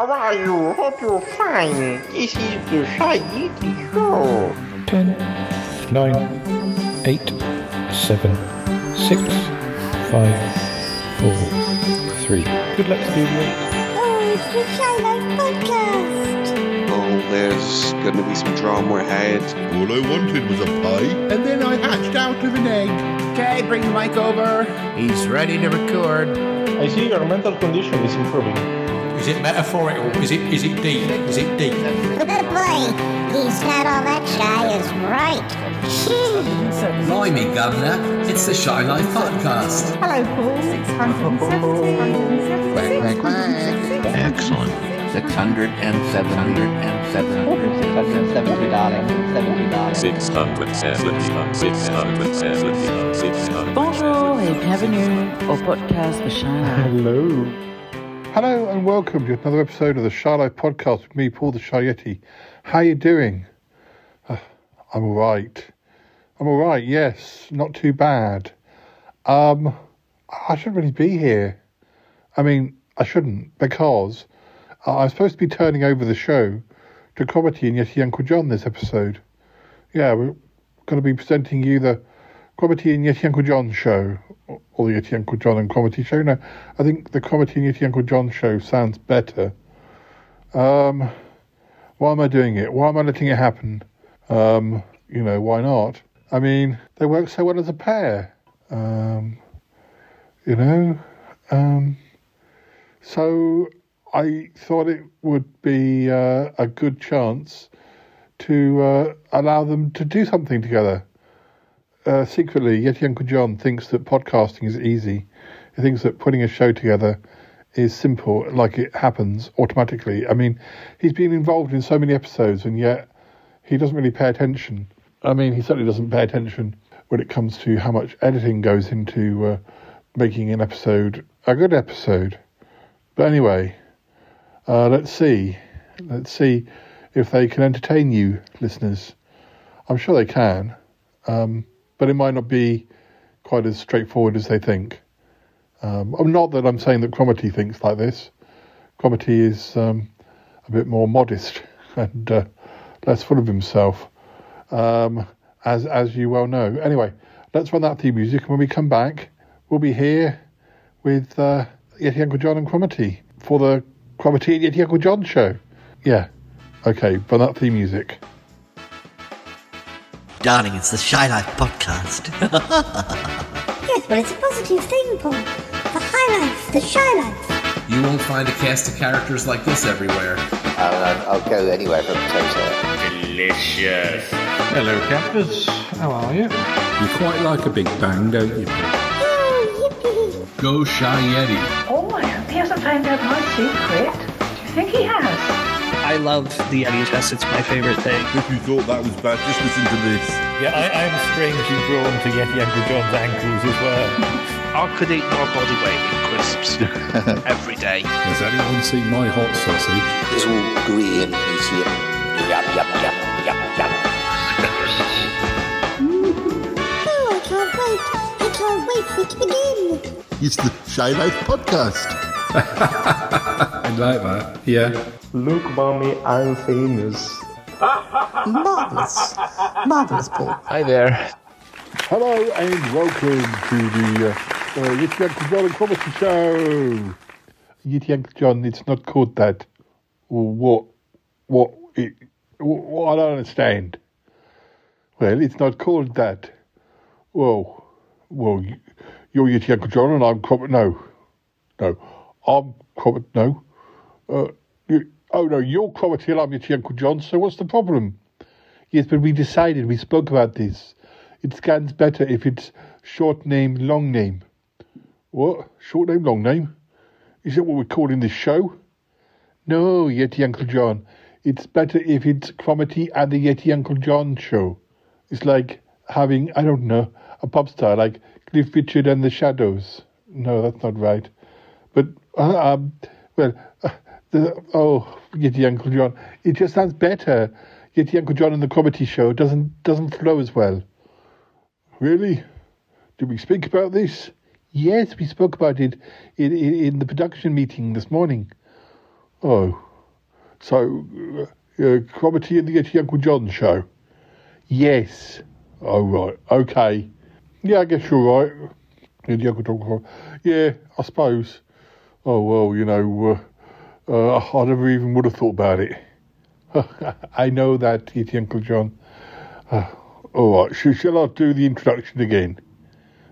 how are you? Hope you're fine. This is the Shy Yeti Show. 10, 9, 8, 7, 6, 5, 4, 3. Good luck, studio. Oh, it's the Shy Life Podcast. Oh, there's gonna be some drama ahead. All I wanted was a pie, and then I hatched out of an egg. Okay, bring the mic over. He's ready to record. I see your mental condition is improving. Is it metaphorical? Is it is it deep? Is it deep? Good boy. He's not all that shy, is right. Jeez. Blimey, Governor, it's the Shy Life Podcast. Hello, Paul. 670, Excellent. 600 and 700 and 700, 670, darling, 70, darling. 670, 670, 670. Bonjour et bienvenue au podcast The Shy Life. Hello. Hello and welcome to another episode of the Life Podcast with me, Paul the Shy Yeti. How you doing? Uh, I'm all right. I'm all right, yes. Not too bad. Um, I shouldn't really be here. I mean, I shouldn't because I'm supposed to be turning over the show to Cromitty and Yeti Uncle John this episode. Yeah, we're going to be presenting you the Cromitty and Yeti Uncle John show, or the Yeti Uncle John and Cromitty show. No, I think the Cromitty and Yeti Uncle John show sounds better. Um, why am I doing it? Why am I letting it happen? Um, you know, why not? I mean, they work so well as a pair. Um, you know, um, so I thought it would be uh, a good chance to uh, allow them to do something together. Uh, secretly, Yeti Uncle John thinks that podcasting is easy. He thinks that putting a show together is simple, like it happens automatically. I mean, he's been involved in so many episodes, and yet he doesn't really pay attention. I mean, he certainly doesn't pay attention when it comes to how much editing goes into uh, making an episode a good episode. But anyway, uh, let's see. Let's see if they can entertain you, listeners. I'm sure they can, um, but it might not be quite as straightforward as they think. Um, not that I'm saying that Cromitty thinks like this. Cromitty is um, a bit more modest and uh, less full of himself, um, as as you well know. Anyway, let's run that theme music, and when we come back, we'll be here with uh, Yeti Uncle John and Cromitty for the Cromitty and Yeti Uncle John show. Yeah, okay, run that theme music. Darling, it's the Shy Life podcast. Yes, but it's a positive thing, Paul. The high life, the shy life. You won't find a cast of characters like this everywhere. I'll, I'll go anywhere from potato. Delicious. Hello, campers. How are you? You quite like a big bang, don't you? Oh, yippee. Go Shy Yeti. Oh, I hope he hasn't found out my secret. Do you think he has? I love the Yeti test. It's my favorite thing. If you thought that was bad, just listen to this. Yeah, I, I'm strangely drawn to Yeti Uncle John's ankles as well. I could eat more body weight in crisps every day. Has anyone seen my hot sausage? It's all gooey and meaty and yum, yum, yum, yum, yum. Oh, I can't wait. I can't wait for it to begin. It's the Shy Life Podcast. I like that. Yeah. Look, mommy, I'm famous. Marvellous. Marvellous, Paul. Hi there. Hello and welcome to the uh, uh, Yeti Uncle John and Cromitty show. Yeti Uncle John, it's not called that. What? What? It, what? I don't understand. Well, it's not called that. Well, well, you- you're Yeti Uncle John and I'm Cromitty. No, no, I'm Cromitty. No. Uh, you, oh no, you're Cromitty and I'm Yeti Uncle John. So what's the problem? Yes, but we decided, we spoke about this. It scans better if it's short name, long name. What? Short name, long name? Is that what we're calling this show? No, Yeti Uncle John. It's better if it's Cromitty and the Yeti Uncle John show. It's like having, I don't know, a pop star like Cliff Richard and the Shadows. No, that's not right. Uh, um, well, uh, the, oh, Yeti Uncle John. It just sounds better. Yeti Uncle John and the Cromitty show doesn't doesn't flow as well. Really? Did we speak about this? Yes, we spoke about it in, in, in the production meeting this morning. Oh, So, uh, uh, Cromitty at the Yeti Uncle John show. Yes. Oh right. Okay. Yeah, I guess you're right. Uncle John. Yeah, I suppose. Oh well, you know, uh, uh, I never even would have thought about it. I know that, Yeti Uncle John. Uh, all right. Shall, I do the introduction again?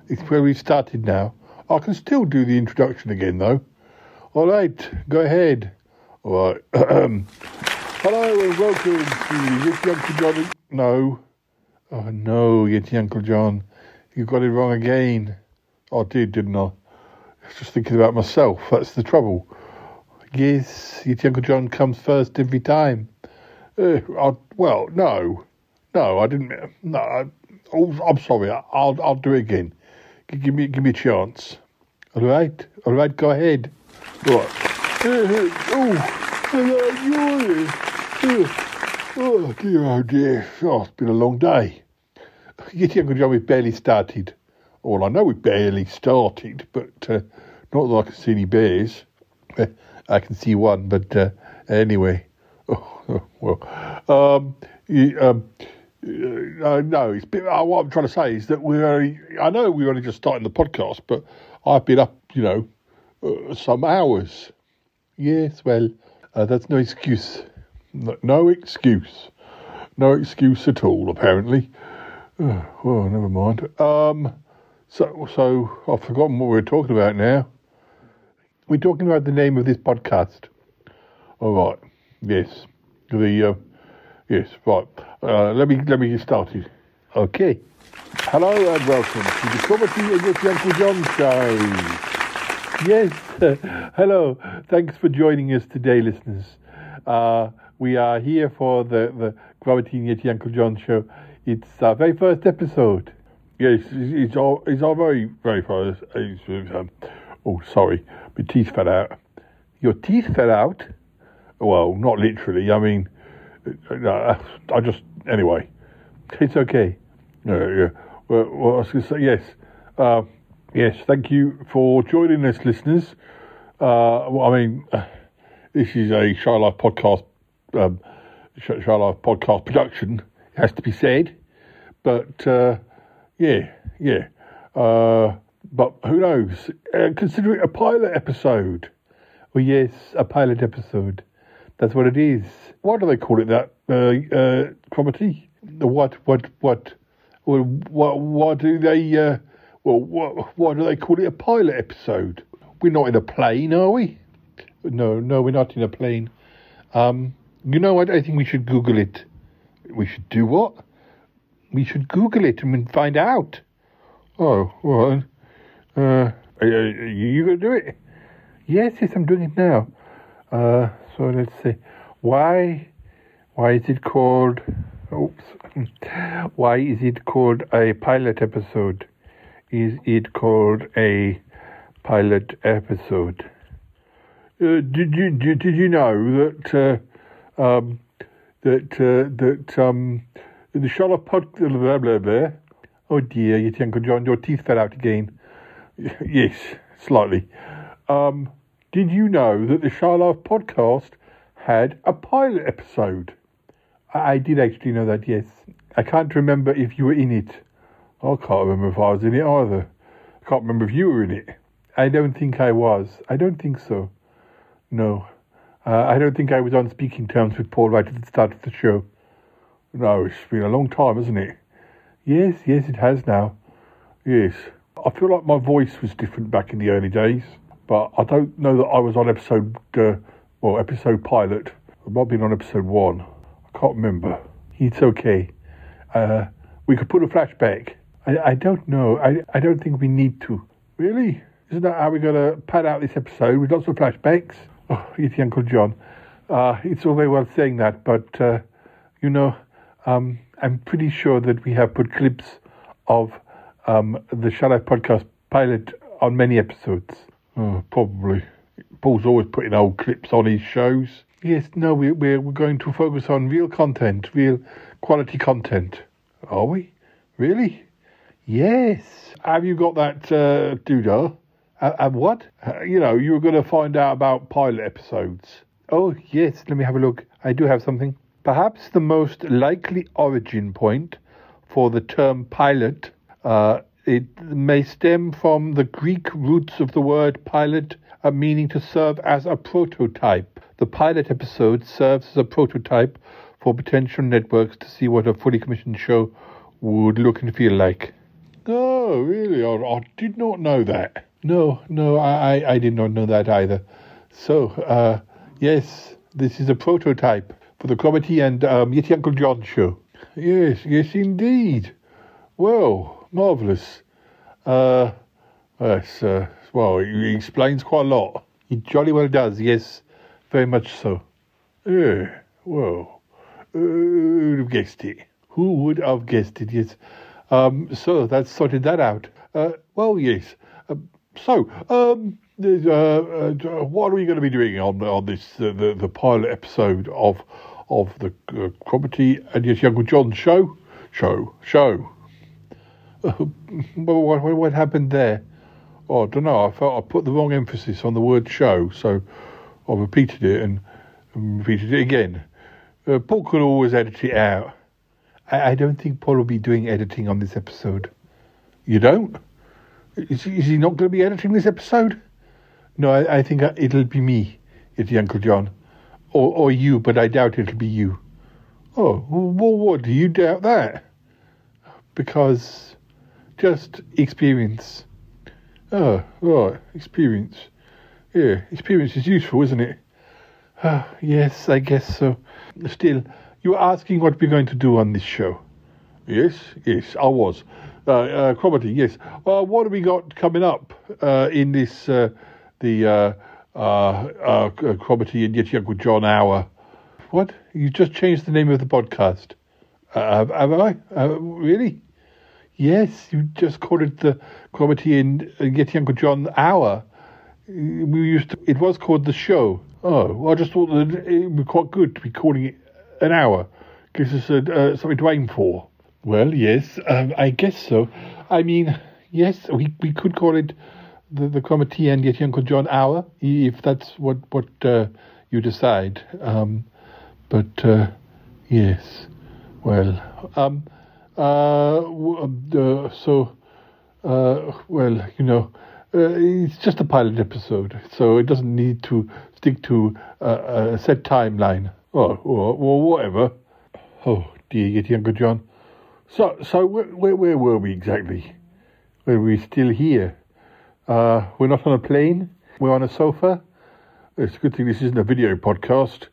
It's where we started now. I can still do the introduction again, though. All right, go ahead. All right. Hello and welcome to Yeti Uncle John. No. Oh, no, Yeti Uncle John. You got it wrong again. I did, didn't I? I was just thinking about myself. That's the trouble. Yes, Yeti Uncle John comes first every time. Uh, I, well, no. No, I didn't. No, I, oh, I'm sorry. I'll, I'll do it again. Give me, give me a chance. All right, all right, go ahead. Right. Uh, uh, oh, uh, oh, dear, oh dear. Oh, it's been a long day. Yeti Uncle John, we've barely started. Well, I know we barely started, but uh, not that I can see any bears. I can see one, but uh, anyway. Oh, oh, well, um, you, um, uh, no, it's been, uh, what I'm trying to say is that we're I know we're only just starting the podcast, but I've been up, you know, uh, some hours. Yes, well, uh, that's no excuse. No, no, excuse. No excuse at all, apparently. Oh, well, never mind. Um, so, so I've forgotten what we we're talking about now. We're talking about the name of this podcast. All right. Yes. The uh, yes. Right. Uh, let me let me get started. Okay. Hello and welcome to the Cromitty and your Uncle John show. Yes. hello. Thanks for joining us today, listeners. Uh, we are here for the the Cromitty and Yeti Uncle John show. It's our very first episode. Yes, he's all it's our very very first. Um, oh, sorry, my teeth fell out. Your teeth fell out? Well, not literally. I mean, uh, I just anyway. It's okay. Uh, yeah. Well, well, I was going to say yes. Uh, yes, thank you for joining us, listeners. Uh, well, I mean, uh, this is a Shy Life podcast, um, Shy Life podcast production. It has to be said, but uh, yeah, yeah. Uh, but who knows? Uh, consider it a pilot episode. Well, yes, a pilot episode. That's what it is. Why do they call it that? Uh, uh, Cromitty? What? What? What? Well, what? Why do they? Uh, well, what? Why do they call it a pilot episode? We're not in a plane, are we? No, no, we're not in a plane. Um, you know, I think we should Google it. We should do what? We should Google it and find out. Oh, well, uh, are you going to do it? Yes, yes, I'm doing it now. Uh, so let's see. Why, why is it called? Oops. why is it called a pilot episode? Is it called a pilot episode? Uh, did you did, did you know that uh, um, that uh, that um, the Charlotte pod blah blah blah? Oh dear, your Uncle John, your teeth fell out again. yes, slightly. Um, did you know that the Shy podcast had a pilot episode? I, I did actually know that, yes. I can't remember if you were in it. I can't remember if I was in it either. I can't remember if you were in it. I don't think I was. I don't think so. No. Uh, I don't think I was on speaking terms with Paul right at the start of the show. No, it's been a long time, hasn't it? Yes, yes, it has now. Yes. I feel like my voice was different back in the early days, but I don't know that I was on episode, uh, well, episode pilot. I might have been on episode one. I can't remember. It's okay. Uh, we could put a flashback. I, I don't know. I, I don't think we need to. Really? Isn't that how we're going to pad out this episode with lots of flashbacks? Oh, it's Uncle John. Uh, it's all very well saying that, but, uh, you know, um, I'm pretty sure that we have put clips of um, the Shy Life podcast pilot on many episodes. Oh, probably. Paul's always putting old clips on his shows. Yes, no, we, we're, we're going to focus on real content, real quality content. Are we? Really? Yes. Have you got that uh, doodah? Uh, and what? Uh, you know, you were going to find out about pilot episodes. Oh, yes, let me have a look. I do have something. Perhaps the most likely origin point for the term pilot, uh, it may stem from the Greek roots of the word pilot, uh, meaning to serve as a prototype. The pilot episode serves as a prototype for potential networks to see what a fully commissioned show would look and feel like. Oh, really? I, I did not know that. No, no, I, I, I did not know that either. So, uh, yes, this is a prototype for the Cromitty and um, Yeti Uncle John show. Yes, yes, indeed. Well, marvellous. Uh, yes, uh, well, he explains quite a lot. He jolly well does, yes, very much so. Yeah, well, uh, who would have guessed it? Who would have guessed it, yes. Um, so that's sorted that out. Uh, well, yes. Uh, so, um, uh, uh, what are we going to be doing on on this uh, the the pilot episode of of the uh, Cromitty and Yes Uncle John show? Show, show. what, what, what happened there? Oh, I don't know. I felt I put the wrong emphasis on the word show, so I repeated it and, and repeated it again. Uh, Paul could always edit it out. I, I don't think Paul will be doing editing on this episode. You don't? Is, is he not going to be editing this episode? No, I, I think it'll be me, it's Uncle John. Or, or you, but I doubt it'll be you. Oh, well, what? Do you doubt that? Because just experience. Oh, right, experience. Yeah, experience is useful, isn't it? Ah, yes, I guess so. Still, you were asking what we're going to do on this show. Yes, yes, I was. Uh, uh, yes. Well, what have we got coming up uh, in this, uh, the uh, uh, uh, Cromitty and Yeti Uncle John hour? What? You just changed the name of the podcast. Uh, have, I? Uh, really? Yes, you just called it the Cromitty and uh, Yeti Uncle John hour. We used to, it was called the show. Oh, I just thought that it would be quite good to be calling it an hour. Gives us a, uh, something to aim for. Well, yes, um, I guess so. I mean, yes, we we could call it the the Cromitty and Yeti Uncle John hour if that's what what uh, you decide. Um, but uh, yes, well, um, uh, uh, so uh, well, you know, uh, it's just a pilot episode, so it doesn't need to stick to a set timeline. or, well, well, whatever. Oh dear, Yeti Uncle John. So, so where, where, where were we exactly? Were we still here? Uh, we're not on a plane. We're on a sofa. It's a good thing this isn't a video podcast.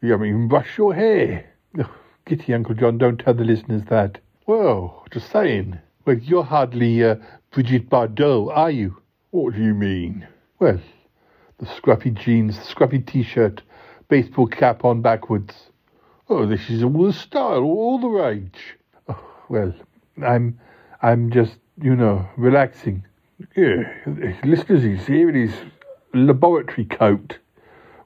You haven't even brushed your hair. Oh, Gitty, Uncle John, don't tell the listeners that. Well, just saying. Well, you're hardly uh, Brigitte Bardot, are you? What do you mean? Well, the scruffy jeans, the scruffy t-shirt, baseball cap on backwards. Oh, this is all the style, all the rage. Oh, well, I'm, I'm just, you know, relaxing. Yeah, listeners, see, here his laboratory coat.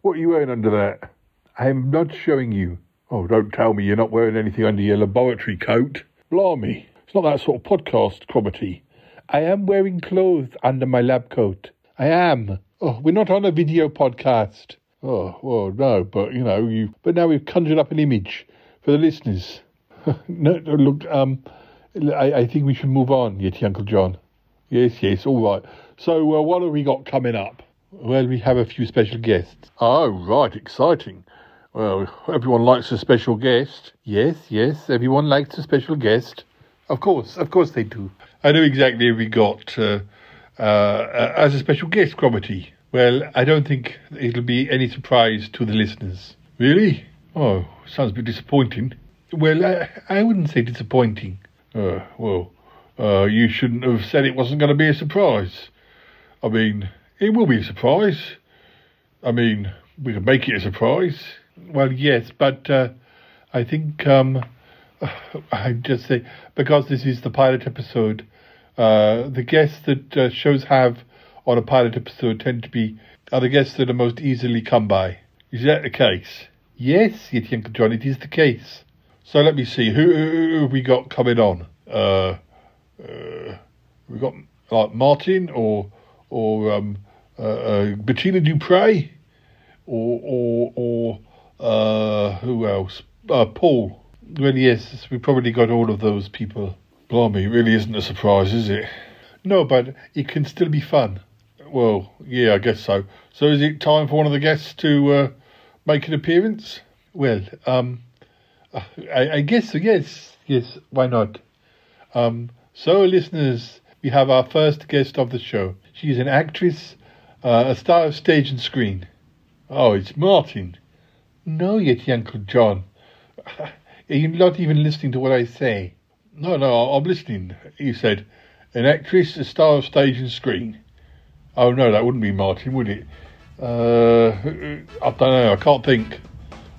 What are you wearing under that? I'm not showing you. Oh, don't tell me you're not wearing anything under your laboratory coat. Blimey, it's not that sort of podcast, Cromitty. I am wearing clothes under my lab coat. I am. Oh, we're not on a video podcast. Oh, well, no, but you know, you. But now we've conjured up an image for the listeners. no, no, look, um, I, I think we should move on, Yeti Uncle John. Yes, yes, all right. So, uh, what have we got coming up? Well, we have a few special guests. Oh, right, exciting. Well, everyone likes a special guest. Yes, yes, everyone likes a special guest. Of course, of course they do. I know exactly who we got uh, uh, as a special guest, Cromitty. Well, I don't think it'll be any surprise to the listeners. Really? Oh, sounds a bit disappointing. Well, I, I wouldn't say disappointing. Uh, well, uh, you shouldn't have said it wasn't going to be a surprise. I mean, it will be a surprise. I mean, we can make it a surprise. Well, yes, but uh, I think um, I just say because this is the pilot episode, uh, the guests that uh, shows have on a pilot episode tend to be are the guests that are most easily come by. Is that the case? Yes, Yeti Uncle John, it is the case. So let me see who, who have we got coming on. Uh, uh, we got like Martin or or um, uh, uh, Bettina Dupre or or or uh, who else? Uh, Paul. Really, yes, we probably got all of those people. Blimey, really isn't a surprise, is it? No, but it can still be fun. Well, yeah, I guess so. So is it time for one of the guests to uh, make an appearance? Well, um, I, I guess so, yes. Yes, why not? Um, so, listeners, we have our first guest of the show. She is an actress, uh, a star of stage and screen. Oh, it's Martin. No, yet, Uncle John. You're not even listening to what I say. No, no, I'm listening. You said an actress, a star of stage and screen. Oh no, that wouldn't be Martin, would it? Uh, I don't know. I can't think.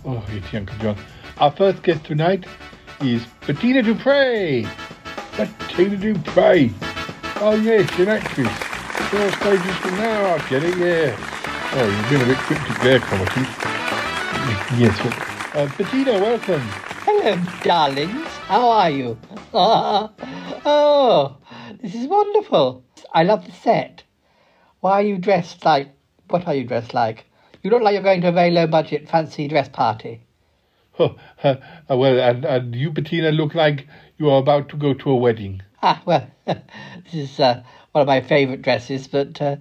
Oh, it's Uncle John. Our first guest tonight is Bettina Dupre. Bettina Dupre. Oh yes, an actress. Star of stage and screen. Now I get it. Yeah. Oh, you've been a bit cryptic there, Cromitty. Yes. Uh, Bettina, welcome. Hello, darlings. How are you? oh, this is wonderful. I love the set. Why are you dressed like. What are you dressed like? You look like you're going to a very low budget fancy dress party. Oh, uh, well, and, and you, Bettina, look like you are about to go to a wedding. Ah, well, this is uh, one of my favourite dresses, but, uh,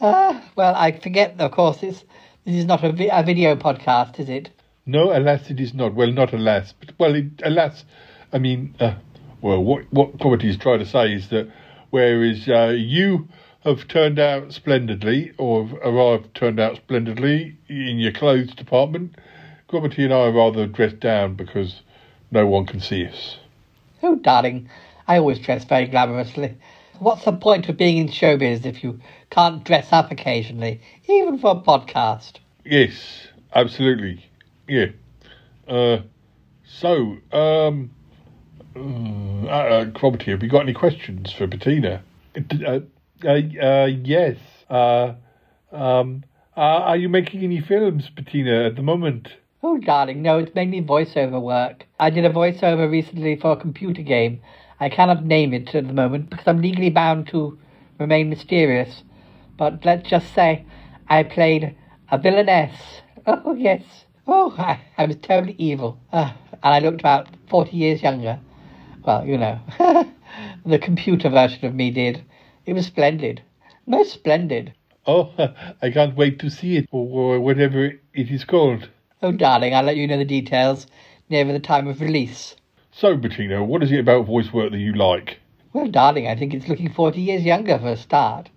uh, well, I forget, of course, this, this is not a, vi- a video podcast, is it? No, alas, it is not. Well, not alas, but, well, it, alas, I mean, uh, well, what, what Cromitty is trying to say is that whereas uh, you have turned out splendidly, or have arrived turned out splendidly in your clothes department, Cromitty and I are rather dressed down because no one can see us. Oh, darling, I always dress very glamorously. What's the point of being in showbiz if you can't dress up occasionally, even for a podcast? Yes, absolutely. Yeah. Uh, so, um, uh, uh, Cromitty, have you got any questions for Bettina? Uh, uh, uh, yes. Uh, um, are you making any films, Bettina, at the moment? Oh, darling, no, it's mainly voiceover work. I did a voiceover recently for a computer game. I cannot name it at the moment because I'm legally bound to remain mysterious. But let's just say I played a villainess. Oh, yes. Oh, I, I was terribly evil. Uh, and I looked about 40 years younger. Well, you know, the computer version of me did. It was splendid. Most splendid. Oh, I can't wait to see it, or, or whatever it is called. Oh, darling, I'll let you know the details nearer the time of release. So, Bettina, what is it about voice work that you like? Well, darling, I think it's looking 40 years younger for a start.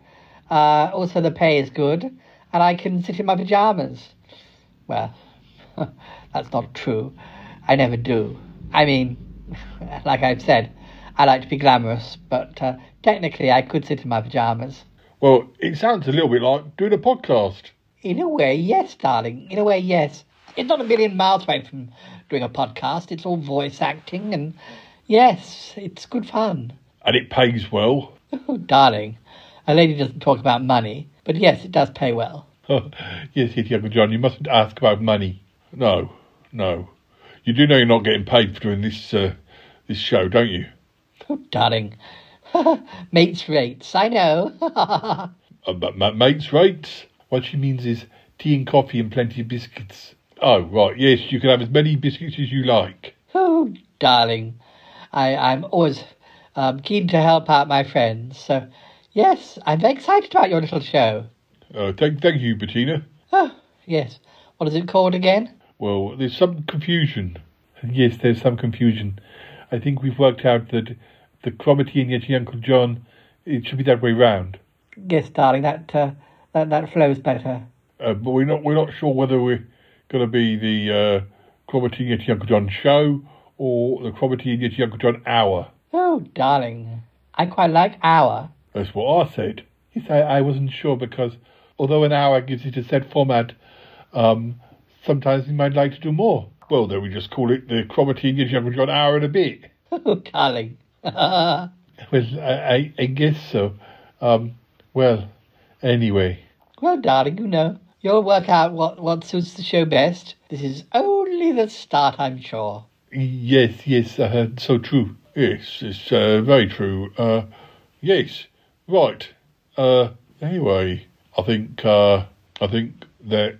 Uh, also, the pay is good, and I can sit in my pyjamas. Well, that's not true. I never do. I mean, like I've said, I like to be glamorous, but uh, technically I could sit in my pyjamas. Well, it sounds a little bit like doing a podcast. In a way, yes, darling. In a way, yes. It's not a million miles away from doing a podcast. It's all voice acting, and yes, it's good fun. And it pays well. Oh, darling, a lady doesn't talk about money, but yes, it does pay well. yes, yes, Uncle John, you mustn't ask about money. No, no. You do know you're not getting paid for doing this uh, this show, don't you? Oh, darling. mates rates, I know. uh, but ma- mates rates? What she means is tea and coffee and plenty of biscuits. Oh, right, yes, you can have as many biscuits as you like. Oh, darling. I, I'm always um, keen to help out my friends, so yes, I'm very excited about your little show. Uh, thank, thank you, Bettina. Oh, yes. What is it called again? Well, there's some confusion. Yes, there's some confusion. I think we've worked out that the Cromitty and Yeti Uncle John, it should be that way round. Yes, darling, that uh, that that flows better. Uh, but we're not we're not sure whether we're going to be the uh, Cromitty and Yeti Uncle John show or the Cromitty and Yeti Uncle John hour. Oh, darling, I quite like hour. That's what I said. Yes, I, I wasn't sure because although an hour gives it a set format, um, sometimes we might like to do more. Well, then we just call it the Cromitty and Yeti Uncle John hour and a bit. Oh, darling. well, I, I, I guess so. Um, well, anyway. Well, darling, you know, you'll work out what, what suits the show best. This is only the start, I'm sure. Yes, yes, uh, so true. Yes, it's uh, very true. Uh, yes, right. Uh, anyway, I think uh, I think that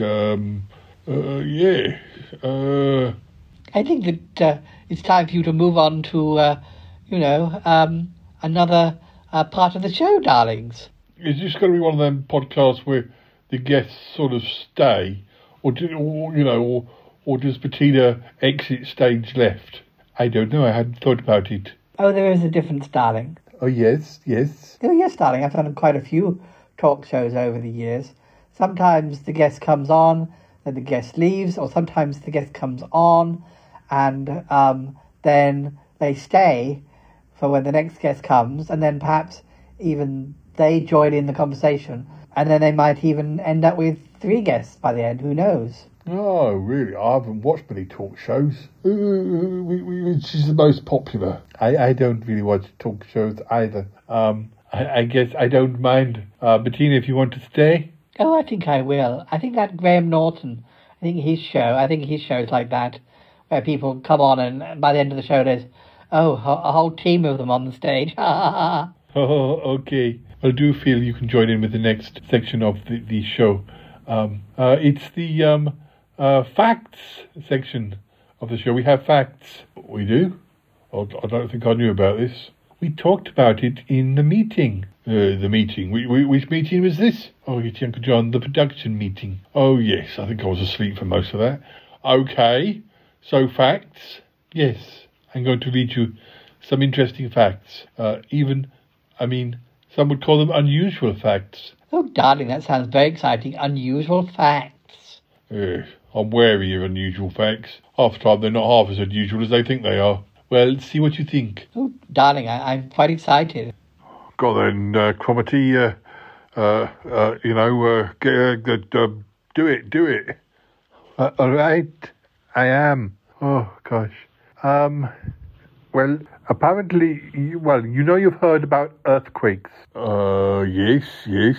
um, uh, yeah, uh, I think that uh, it's time for you to move on to, uh, you know, um, another uh, part of the show, darlings. is this going to be one of them podcasts where the guests sort of stay, or, do, or you know, or, or does Bettina exit stage left? I don't know. I hadn't thought about it. Oh, there is a difference, darling. Oh yes, yes. Oh, yes, darling. I've done quite a few talk shows over the years. Sometimes the guest comes on, then the guest leaves, or sometimes the guest comes on, and um, then they stay for when the next guest comes, and then perhaps even they join in the conversation, and then they might even end up with three guests by the end. Who knows? Oh, really? I haven't watched many talk shows. Wh- wh- Which is the most popular? I, I don't really watch talk shows either. Um, I, I guess I don't mind. Uh, Bettina, if you want to stay. Oh, I think I will. I think that Graham Norton, I think his show, I think his show is like that, where people come on and by the end of the show there's, oh, a a whole team of them on the stage. Ha ha ha Oh, okay. I do feel you can join in with the next section of the, the show. Um, uh, it's the um, uh, facts section of the show. We have facts. We do? Oh, I don't think I knew about this. We talked about it in the meeting. Uh, the meeting. Wh- wh- which meeting was this? Oh, it's Uncle John, the production meeting. Oh, yes. I think I was asleep for most of that. Okay. So, facts. Yes. I'm going to read you some interesting facts. Uh, even, I mean, some would call them unusual facts. oh, darling, that sounds very exciting. Unusual facts. Eh, I'm wary of unusual facts. Half the time they're not half as unusual as they think they are. Well, see what you think. Oh, darling, I, I'm quite excited. Got then, uh, Cromitty, uh, uh, uh, you know, uh, get, uh, g- uh, do it, do it. Uh, all right, I am. Oh, gosh. Um, well, apparently, you, well, you know you've heard about earthquakes. Uh, yes, yes.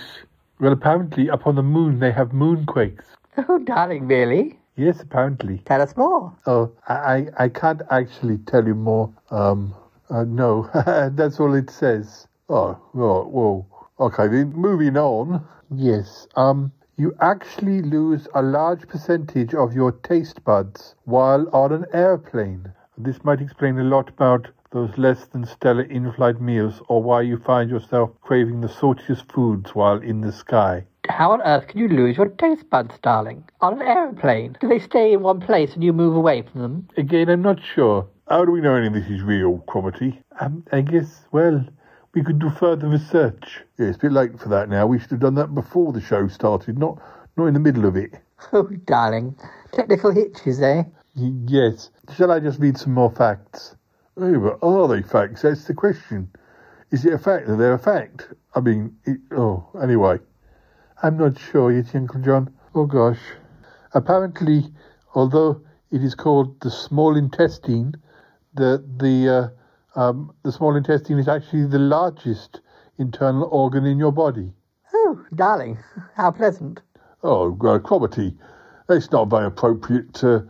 Well, apparently up on the moon they have moonquakes. Oh, darling, really? Yes, apparently. Tell us more. Oh, I, I I can't actually tell you more. Um, uh, no, that's all it says. Oh, right, well, okay, then moving on. Yes, um, you actually lose a large percentage of your taste buds while on an airplane. This might explain a lot about those less than stellar in-flight meals or why you find yourself craving the saltiest foods while in the sky. How on earth can you lose your taste buds, darling? On an aeroplane? Do they stay in one place and you move away from them? Again, I'm not sure. How do we know any of this is real, Cromitty? Um, I guess, well, we could do further research. Yeah, it's a bit late for that now. We should have done that before the show started, not not in the middle of it. Oh, darling. Technical hitches, eh? Y- yes. Shall I just read some more facts? Oh, but are they facts? That's the question. Is it a fact that they're a fact? I mean, it, oh, anyway. I'm not sure yet, Uncle John. Oh, gosh. Apparently, although it is called the small intestine, the the uh, um, the small intestine is actually the largest internal organ in your body. Oh, darling. How pleasant. Oh, uh, Cromitty, that's not very appropriate uh,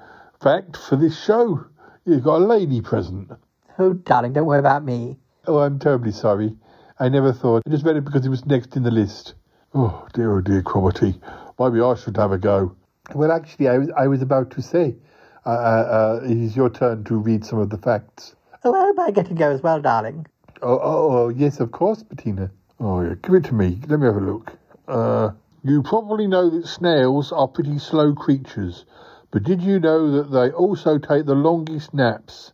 fact for this show. You've got a lady present. Oh, darling, don't worry about me. Oh, I'm terribly sorry. I never thought. I just read it because it was next in the list. Oh, dear, oh, dear, Cromitty. Maybe I should have a go. Well, actually, I was, I was about to say, uh, uh, uh, it is your turn to read some of the facts. Oh, I hope I get to go as well, darling. Oh, oh, oh, yes, of course, Bettina. Oh, yeah, give it to me. Let me have a look. Uh, you probably know that snails are pretty slow creatures, but did you know that they also take the longest naps?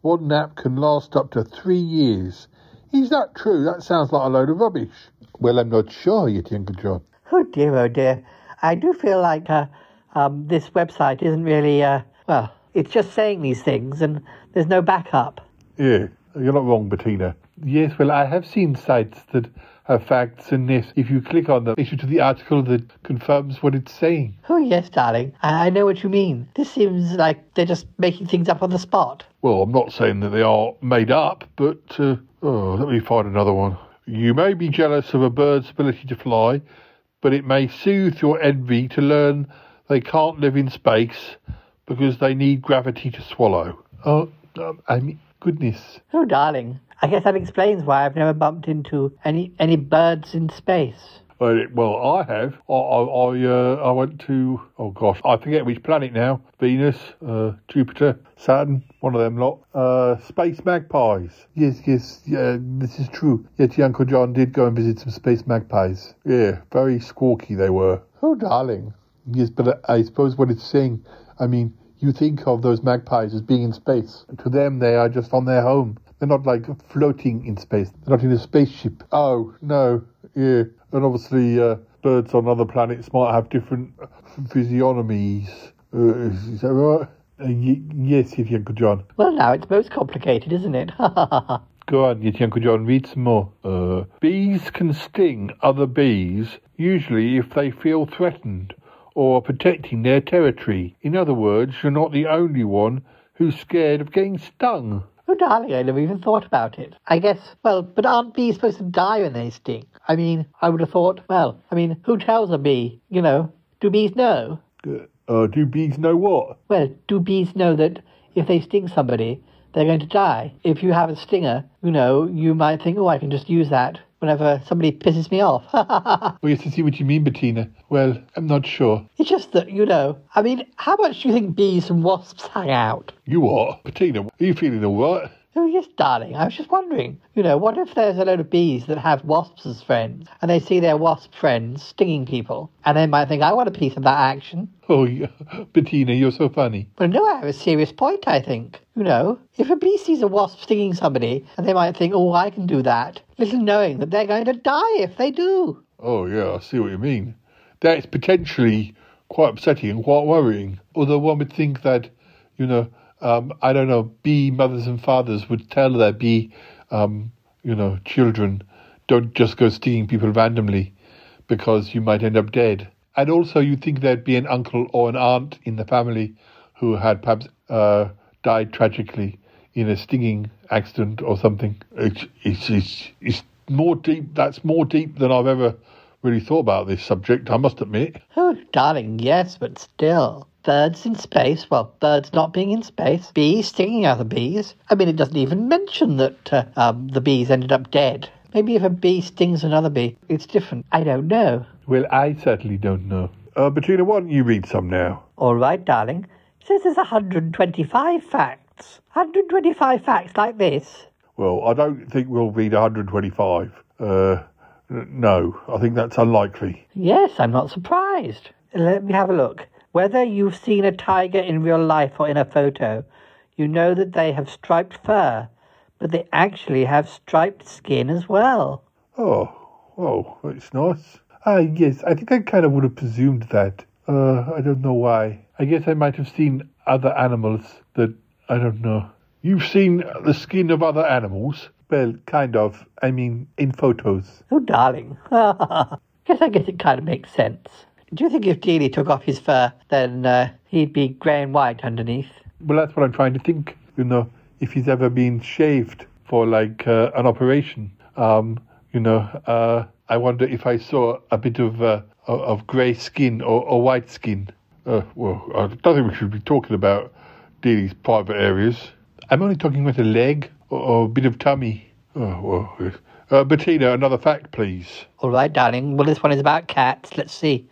One nap can last up to three years. Is that true? That sounds like a load of rubbish. Well, I'm not sure yet, Uncle John. Oh, dear, oh, dear. I do feel like uh, um, this website isn't really, uh, well, it's just saying these things and there's no backup. Yeah, you're not wrong, Bettina. Yes, well, I have seen sites that have facts, and this, if you click on them, issue to the article that confirms what it's saying. Oh, yes, darling. I, I know what you mean. This seems like they're just making things up on the spot. Well, I'm not saying that they are made up, but uh, oh, let me find another one. You may be jealous of a bird's ability to fly, but it may soothe your envy to learn they can't live in space because they need gravity to swallow. Oh, um, I mean, goodness. Oh, darling. I guess that explains why I've never bumped into any any birds in space. Uh, well, I have. I I I, uh, I went to oh gosh, I forget which planet now. Venus, uh, Jupiter, Saturn, one of them lot. Uh, space magpies. Yes, yes, yeah, this is true. Yet your Uncle John did go and visit some space magpies. Yeah, very squawky they were. Oh, darling. Yes, but I suppose what it's saying, I mean, you think of those magpies as being in space. To them, they are just on their home. They're not like floating in space. They're not in a spaceship. Oh, no, yeah. And obviously, uh, birds on other planets might have different physiognomies. Uh, is that right? Uh, y- yes, yes, Uncle John. Well, now it's most complicated, isn't it? Go on, yes, Uncle John, read some more. Uh, bees can sting other bees, usually if they feel threatened or protecting their territory. In other words, you're not the only one who's scared of getting stung. Oh, darling, I never even thought about it. I guess, well, but aren't bees supposed to die when they sting? I mean, I would have thought, well, I mean, who tells a bee? You know, do bees know? Uh, do bees know what? Well, do bees know that if they sting somebody, they're going to die? If you have a stinger, you know, you might think, oh, I can just use that whenever somebody pisses me off. Oh, yes, I see what you mean, Bettina. Well, I'm not sure. It's just that, you know, I mean, how much do you think bees and wasps hang out? You are? Bettina, are you feeling all right? Oh, yes, darling. I was just wondering, you know, what if there's a load of bees that have wasps as friends and they see their wasp friends stinging people and they might think, I want a piece of that action? Oh, yeah. Bettina, you're so funny. Well, no, I have a serious point, I think. You know, if a bee sees a wasp stinging somebody and they might think, oh, I can do that, little knowing that they're going to die if they do. Oh, yeah, I see what you mean. That's potentially quite upsetting and quite worrying. Although one would think that, you know, um, I don't know, be mothers and fathers would tell their be, um, you know, children, don't just go stinging people randomly because you might end up dead. And also, you'd think there'd be an uncle or an aunt in the family who had perhaps uh, died tragically in a stinging accident or something. It's, it's, it's, it's more deep. That's more deep than I've ever really thought about this subject, I must admit. Oh, darling, yes, but still. Birds in space, well, birds not being in space, bees stinging other bees. I mean, it doesn't even mention that uh, um, the bees ended up dead. Maybe if a bee stings another bee, it's different. I don't know. Well, I certainly don't know. Uh, Bettina, why don't you read some now? All right, darling. It says there's 125 facts. 125 facts like this. Well, I don't think we'll read 125. Uh, no, I think that's unlikely. Yes, I'm not surprised. Let me have a look. Whether you've seen a tiger in real life or in a photo, you know that they have striped fur, but they actually have striped skin as well. Oh, oh, that's nice. Ah, yes, I think I kind of would have presumed that. Uh, I don't know why. I guess I might have seen other animals that I don't know. You've seen the skin of other animals? Well, kind of. I mean, in photos. Oh, darling. guess I guess it kind of makes sense. Do you think if Dealey took off his fur, then uh, he'd be grey and white underneath? Well, that's what I'm trying to think. You know, if he's ever been shaved for like uh, an operation. Um, you know, uh, I wonder if I saw a bit of uh, of grey skin or, or white skin. Uh, well, I don't think we should be talking about Dealey's private areas. I'm only talking about a leg or, or a bit of tummy. Oh, well. Uh, Bettina, another fact, please. All right, darling. Well, this one is about cats. Let's see.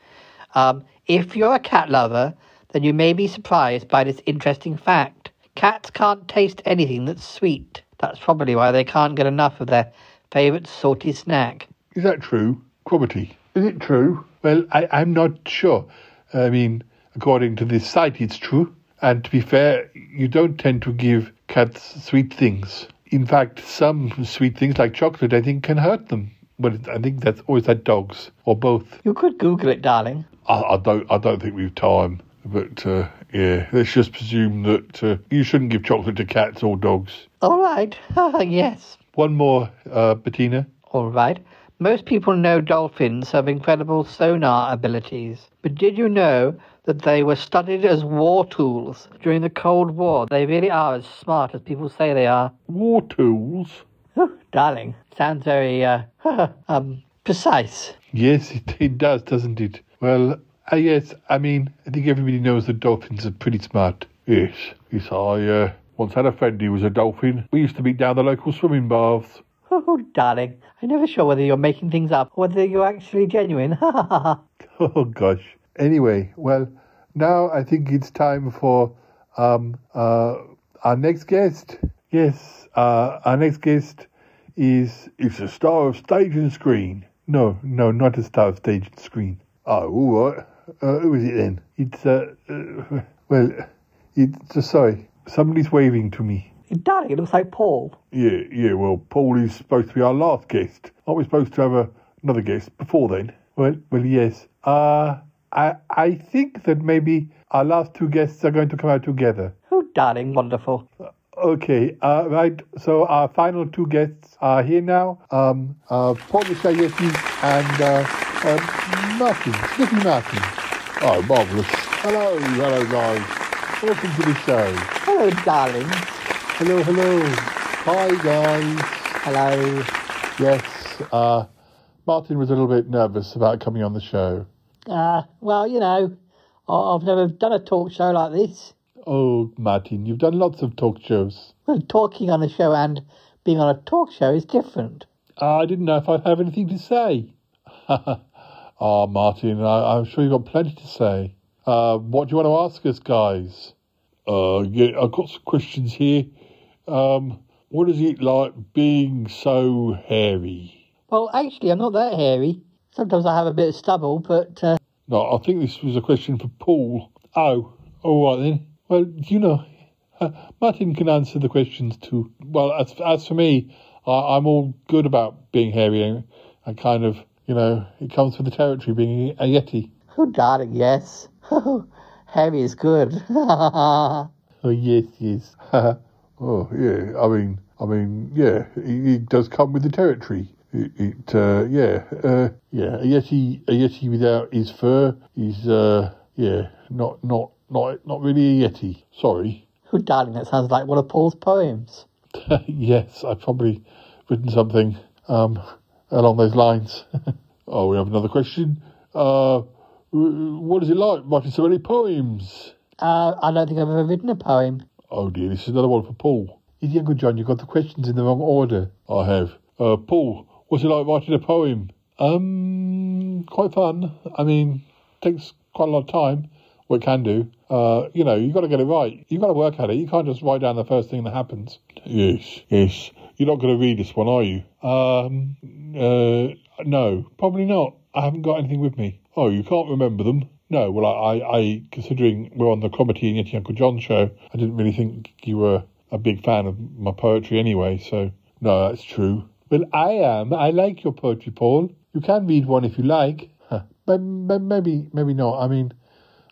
Um, if you're a cat lover, then you may be surprised by this interesting fact. Cats can't taste anything that's sweet. That's probably why they can't get enough of their favourite salty snack. Is that true? Quality. Is it true? Well, I, I'm not sure. I mean, according to this site, it's true. And to be fair, you don't tend to give cats sweet things. In fact, some sweet things like chocolate, I think, can hurt them. But I think that's always at dogs or both. You could Google it, darling. I, I don't. I don't think we've time. But uh, yeah, let's just presume that uh, you shouldn't give chocolate to cats or dogs. All right. yes. One more, uh, Bettina. All right. Most people know dolphins have incredible sonar abilities. But did you know that they were studied as war tools during the Cold War? They really are as smart as people say they are. War tools? Darling, sounds very, uh, um, precise. Yes, it, it does, doesn't it? Well, uh, yes, I mean, I think everybody knows that dolphins are pretty smart. Yes, yes, I uh, once had a friend who was a dolphin. We used to meet down the local swimming baths. Oh, darling, I'm never sure whether you're making things up or whether you're actually genuine. Oh gosh. Anyway, well, now I think it's time for um uh our next guest. Yes, uh our next guest is is a star of stage and screen. No, no, not a star of stage and screen. Oh, all right. Uh, who is it then? It's uh, uh well, it's uh, sorry. Somebody's waving to me. Darling, it looks like Paul. Yeah, yeah. Well, Paul is supposed to be our last guest. Aren't we supposed to have a, another guest before then? Well, well, yes. Uh, I I think that maybe our last two guests are going to come out together. Oh, darling, wonderful. Okay, uh, right. So our final two guests are here now. Um, uh, Paul Michayeti and uh, uh, Martin, Sniffy Martin. Oh, marvelous. Hello, hello, guys. Welcome to the show. Hello, darling. Hello, hello. Hi, guys. Hello. Yes. Uh, Martin was a little bit nervous about coming on the show. Uh, well, you know, I- I've never done a talk show like this. Oh, Martin, you've done lots of talk shows. Well, talking on a show and being on a talk show is different. Uh, I didn't know if I'd have anything to say. Ah, Martin, I, I'm sure you've got plenty to say. Uh, what do you want to ask us, guys? Uh, yeah, I've got some questions here. Um, what is it like being so hairy? Well, actually, I'm not that hairy. Sometimes I have a bit of stubble, but uh, No, I think this was a question for Paul. Oh, all right then. Well, you know, uh, Martin can answer the questions too. Well, as as for me, I, I'm all good about being hairy. I kind of, you know, it comes with the territory being a yeti. oh, darling, yes. hairy is good. Oh yes, yes. oh yeah. I mean, I mean, yeah. It, it does come with the territory. It, it uh, yeah, uh, yeah. A yeti, a yeti without his fur is, uh, yeah, not, not, not, not really a yeti. Sorry. oh, darling, that sounds like one of Paul's poems. yes, I've probably written something um, along those lines. oh, we have another question. Uh, what is it like writing so many poems? Uh, I don't think I've ever written a poem. Oh dear, this is another one for Paul. Is Uncle John, you got the questions in the wrong order. I have. Uh, Paul, what's it like writing a poem? Um, quite fun. I mean, takes quite a lot of time. What it can do. Uh, you know, you've got to get it right. You've got to work at it. You can't just write down the first thing that happens. Yes, yes. You're not going to read this one, are you? Um, uh, no, probably not. I haven't got anything with me. Oh, you can't remember them? No, well, I, I, I considering we're on the Cromitty and Yeti Uncle John show, I didn't really think you were a big fan of my poetry anyway, so no, that's true. Well, I am. I like your poetry, Paul. You can read one if you like. Maybe, maybe not. I mean,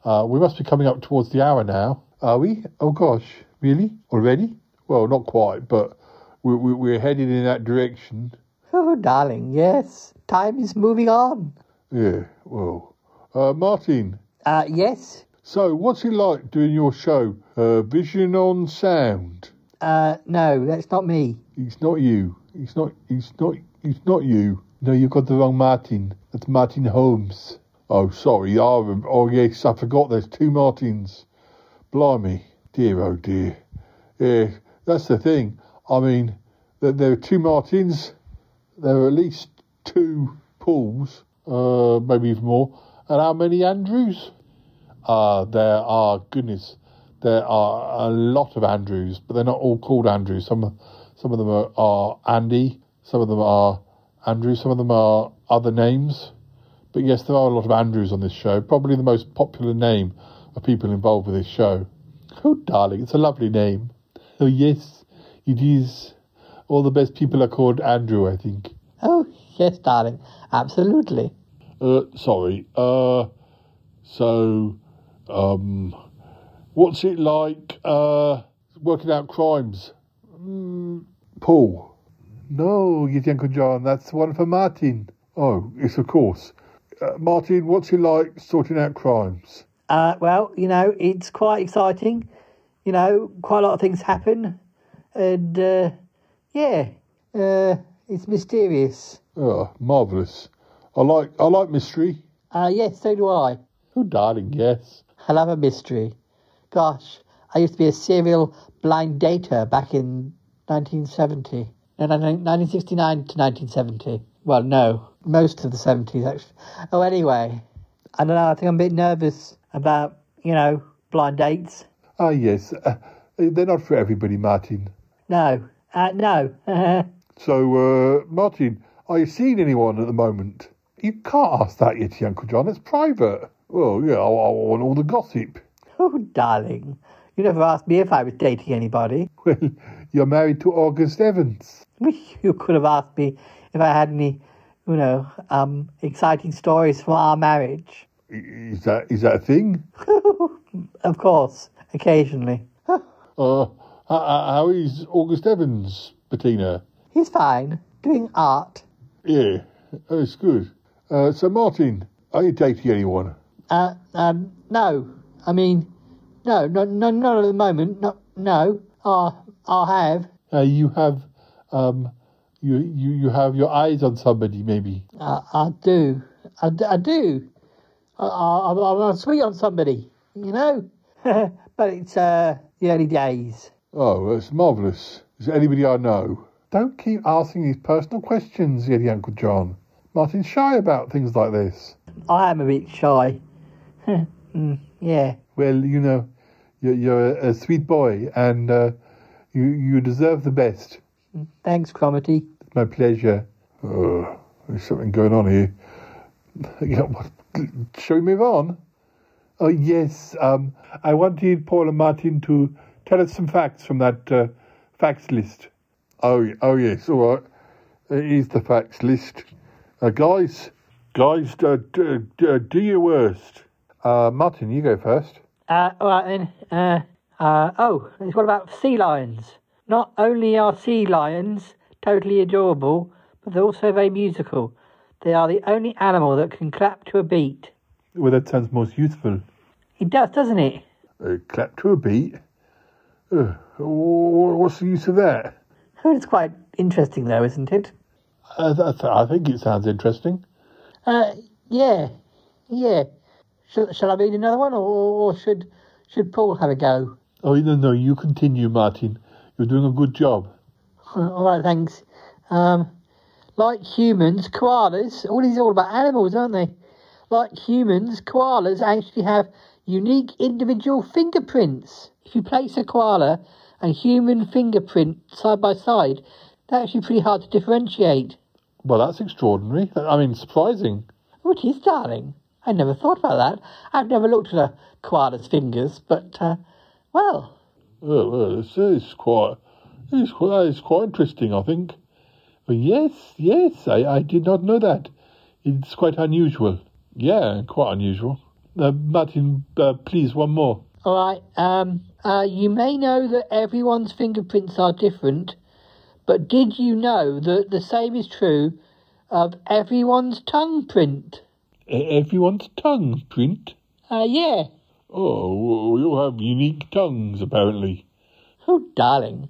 uh, we must be coming up towards the hour now. Are we? Oh gosh, really? Already? Well, not quite, but we're, we're headed in that direction. Oh, darling, yes. Time is moving on. Yeah, well. Uh, Martin. Uh, yes? So, what's it like doing your show, uh, Vision on Sound? Uh, no, that's not me. It's not you. It's not. It's not. It's not you. No, you've got the wrong Martin. That's Martin Holmes. Oh, sorry. Oh, oh yes, I forgot. There's two Martins. Blimey, dear, oh dear. Yeah, that's the thing. I mean, there, are two Martins. There are at least two Pauls. Uh, maybe even more. And how many Andrews? Uh, there are, goodness, there are a lot of Andrews, but they're not all called Andrews. Some, some of them are, are Andy, some of them are Andrew, some of them are other names. But yes, there are a lot of Andrews on this show. Probably the most popular name of people involved with this show. Oh, darling, it's a lovely name. Oh, yes, it is. All the best people are called Andrew, I think. Oh, yes, darling. Absolutely. Uh, sorry. Uh, so, um, what's it like, uh, working out crimes? Mm, Paul. No, you Uncle John, that's one for Martin. Oh, yes, of course. Uh, Martin, what's it like sorting out crimes? Uh, well, you know, it's quite exciting. You know, quite a lot of things happen. And, uh, yeah, uh, it's mysterious. Oh, marvellous. I like, I like mystery. Uh, yes, so do I. Oh, darling, yes. I love a mystery. Gosh, I used to be a serial blind dater back in 1970. No, 1969 to 1970. Well, no, most of the 70s actually. Oh, anyway, I don't know. I think I'm a bit nervous about you know blind dates. Ah, yes. Uh, they're not for everybody, Martin. No, uh, no. so, uh, Martin, are you seeing anyone at the moment? You can't ask that yet, Uncle John. It's private. Well, yeah, I, I want all the gossip. Oh, darling, you never asked me if I was dating anybody. Well, you're married to August Evans. You could have asked me if I had any, you know, um, exciting stories from our marriage. Is that is that a thing? of course, occasionally. uh, how, how is August Evans, Bettina? He's fine, doing art. Yeah, that's good. Uh, so, Martin, are you dating anyone? Uh, um, no. I mean, no, no, no, not at the moment. No, no. I, I have. Uh, you have, um, you, you, you have your eyes on somebody, maybe. Uh, I do. I, I do. I, I, I'm sweet on somebody, you know. but it's uh, the early days. Oh, that's marvellous. Is there anybody I know? Don't keep asking these personal questions, Yeti Uncle John. Martin's shy about things like this. I am a bit shy. mm, yeah. Well, you know, you're, you're a, a sweet boy, and uh, you you deserve the best. Thanks, Cromitty. It's my pleasure. Oh, there's something going on here. Shall we move on? Oh yes. Um, I wanted Paul and Martin to tell us some facts from that uh, facts list. Oh, oh yes. All right. It is the facts list. Uh, guys, guys, uh, do, do your worst. Uh, Martin, you go first. Uh, all right then. Uh, uh, oh, what about sea lions? Not only are sea lions totally adorable, but they're also very musical. They are the only animal that can clap to a beat. Well, that sounds most useful. It does, doesn't it? Uh, clap to a beat? Uh, what's the use of that? It's quite interesting, though, isn't it? I, th- I think it sounds interesting. Uh, yeah, yeah. Shall, shall I read another one, or, or should should Paul have a go? Oh no, no, you continue, Martin. You're doing a good job. All right, thanks. Um, like humans, koalas. All these are all about animals, aren't they? Like humans, koalas actually have unique individual fingerprints. If you place a koala and human fingerprint side by side, they're actually pretty hard to differentiate. Well, that's extraordinary. I mean, surprising. Oh, it is, darling. I never thought about that. I've never looked at a koala's fingers, but, uh, well. Well, well it's, it's quite, it's quite, it's quite interesting, I think. But yes, yes, I, I did not know that. It's quite unusual. Yeah, quite unusual. Uh, Martin, uh, please, one more. All right. Um, uh, you may know that everyone's fingerprints are different, but did you know that the same is true of everyone's tongue print? everyone's tongue print? Uh, yeah. Oh, we all have unique tongues, apparently. Oh, darling.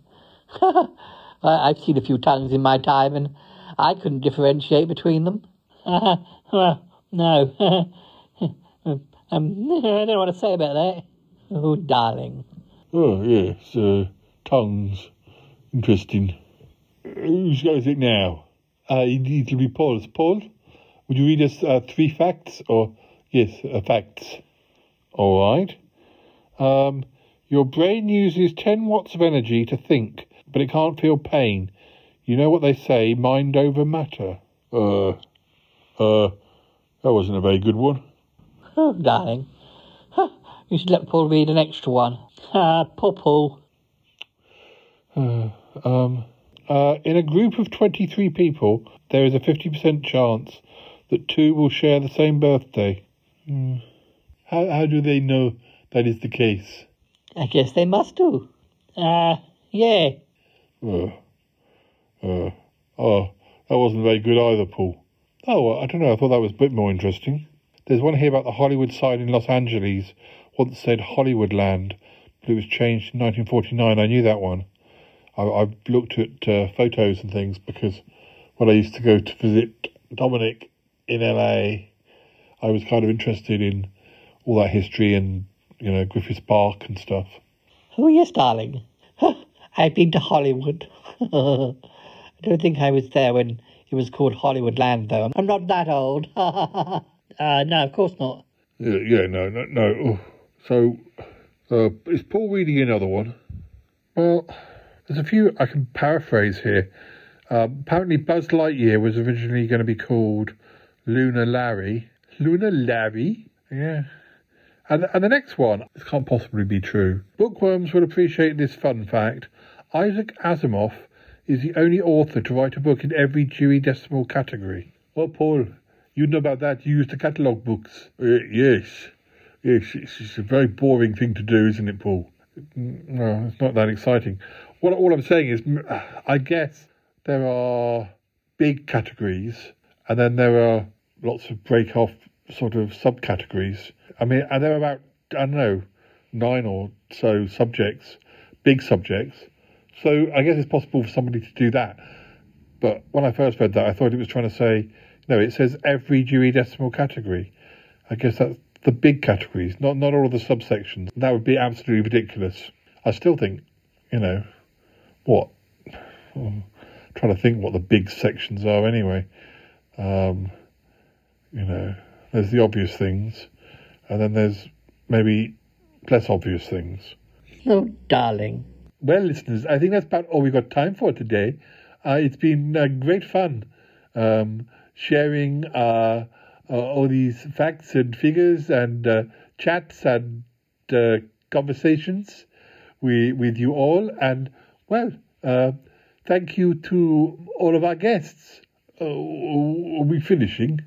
I've seen a few tongues in my time, and I couldn't differentiate between them. Well, no. um, I don't know what to say about that. Oh, darling. Oh, yes, uh, tongues. Interesting. Who's got it now? Uh, it'll be Paul's. Paul, would you read us uh, three facts? Or, yes, uh, facts. All right. Um, your brain uses 10 watts of energy to think, but it can't feel pain. You know what they say, mind over matter. Uh, uh, that wasn't a very good one. Oh, darling. You should let Paul read an extra one. Ah, poor Paul. Uh, um, uh, in a group of 23 people, there is a 50% chance that two will share the same birthday. Hmm. How, how do they know that is the case? I guess they must do. Ah, uh, yeah. Uh, uh, oh, that wasn't very good either, Paul. Oh, I don't know. I thought that was a bit more interesting. There's one here about the Hollywood sign in Los Angeles. Once said Hollywoodland, but it was changed in 1949. I knew that one. I, I've looked at uh, photos and things because when I used to go to visit Dominic in LA, I was kind of interested in all that history and, you know, Griffiths Park and stuff. Oh, yes, darling. I've been to Hollywood. I don't think I was there when it was called Hollywood Land, though. I'm not that old. uh, no, of course not. Yeah, yeah no, no, no. Oh. So, uh, is Paul reading another one? Well, there's a few I can paraphrase here. Um, apparently, Buzz Lightyear was originally going to be called Lunar Larry. Lunar Larry? Yeah. And, and the next one, this can't possibly be true. Bookworms will appreciate this fun fact. Isaac Asimov is the only author to write a book in every Dewey Decimal category. Well, Paul, you know about that. You use the catalogue books. Uh, yes. Yes, it's, it's, a very boring thing to do, isn't it, Paul? No, it's not that exciting. What all I'm saying is, I guess there are big categories, and then there are lots of break off sort of subcategories. I mean, and there are about I don't know nine or so subjects, big subjects. So I guess it's possible for somebody to do that. But when I first read that, I thought it was trying to say, no, it says every Dewey Decimal category. I guess that's the big categories, not not all of the subsections. That would be absolutely ridiculous. I still think, you know, what? I'm trying to think what the big sections are anyway. Um, you know, there's the obvious things, and then there's maybe less obvious things. Oh, darling. Well, listeners, I think that's about all we've got time for today. Uh, it's been uh, great fun um, sharing uh, uh all these facts and figures and uh, chats and uh, conversations with, with you all. And, well, thank you to all of our guests. are we finishing?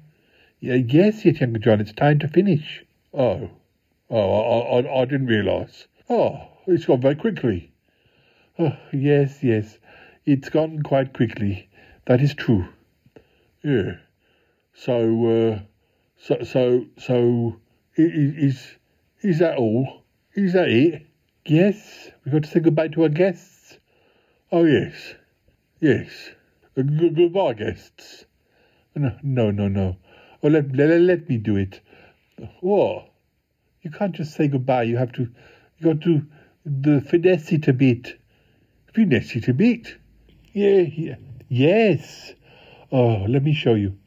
Yeah, yes, yes, Uncle John, it's time to finish. Oh, oh, I, I, I didn't realise. Oh, it's gone very quickly. Oh, yes, yes, it's gone quite quickly. That is true. Yeah. So, uh, so, so, so, is is that all? Is that it? Yes, we've got to say goodbye to our guests. Oh yes, yes. Uh, goodbye, guests. No, no, no, no. Or let, let, let me do it. What? You can't just say goodbye. You have to, you got to the finesse it a bit. Finesse it a bit. Yeah, yeah. Yes. Oh, let me show you.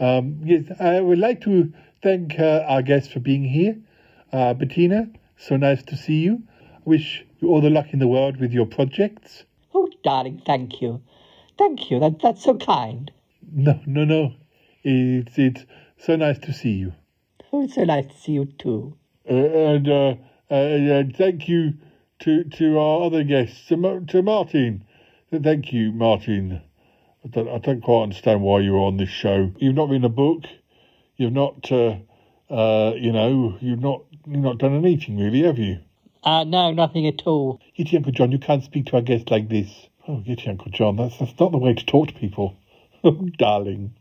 Um, yes, I would like to thank uh, our guests for being here. Uh, Bettina, so nice to see you. Wish you all the luck in the world with your projects. Oh, darling, thank you. Thank you. That, that's so kind. No, no, no. It's it's so nice to see you. Oh, it's so nice to see you too. Uh, and uh, uh, thank you to to our other guests, to, to Martin. Thank you, Martin. I don't, I don't quite understand why you're on this show. You've not written a book. You've not, uh, uh, you know, you've not you've not done anything really, have you? Uh, no, nothing at all. Yeti Uncle John, you can't speak to our guests like this. Oh, Yeti Uncle John, that's that's not the way to talk to people. Darling.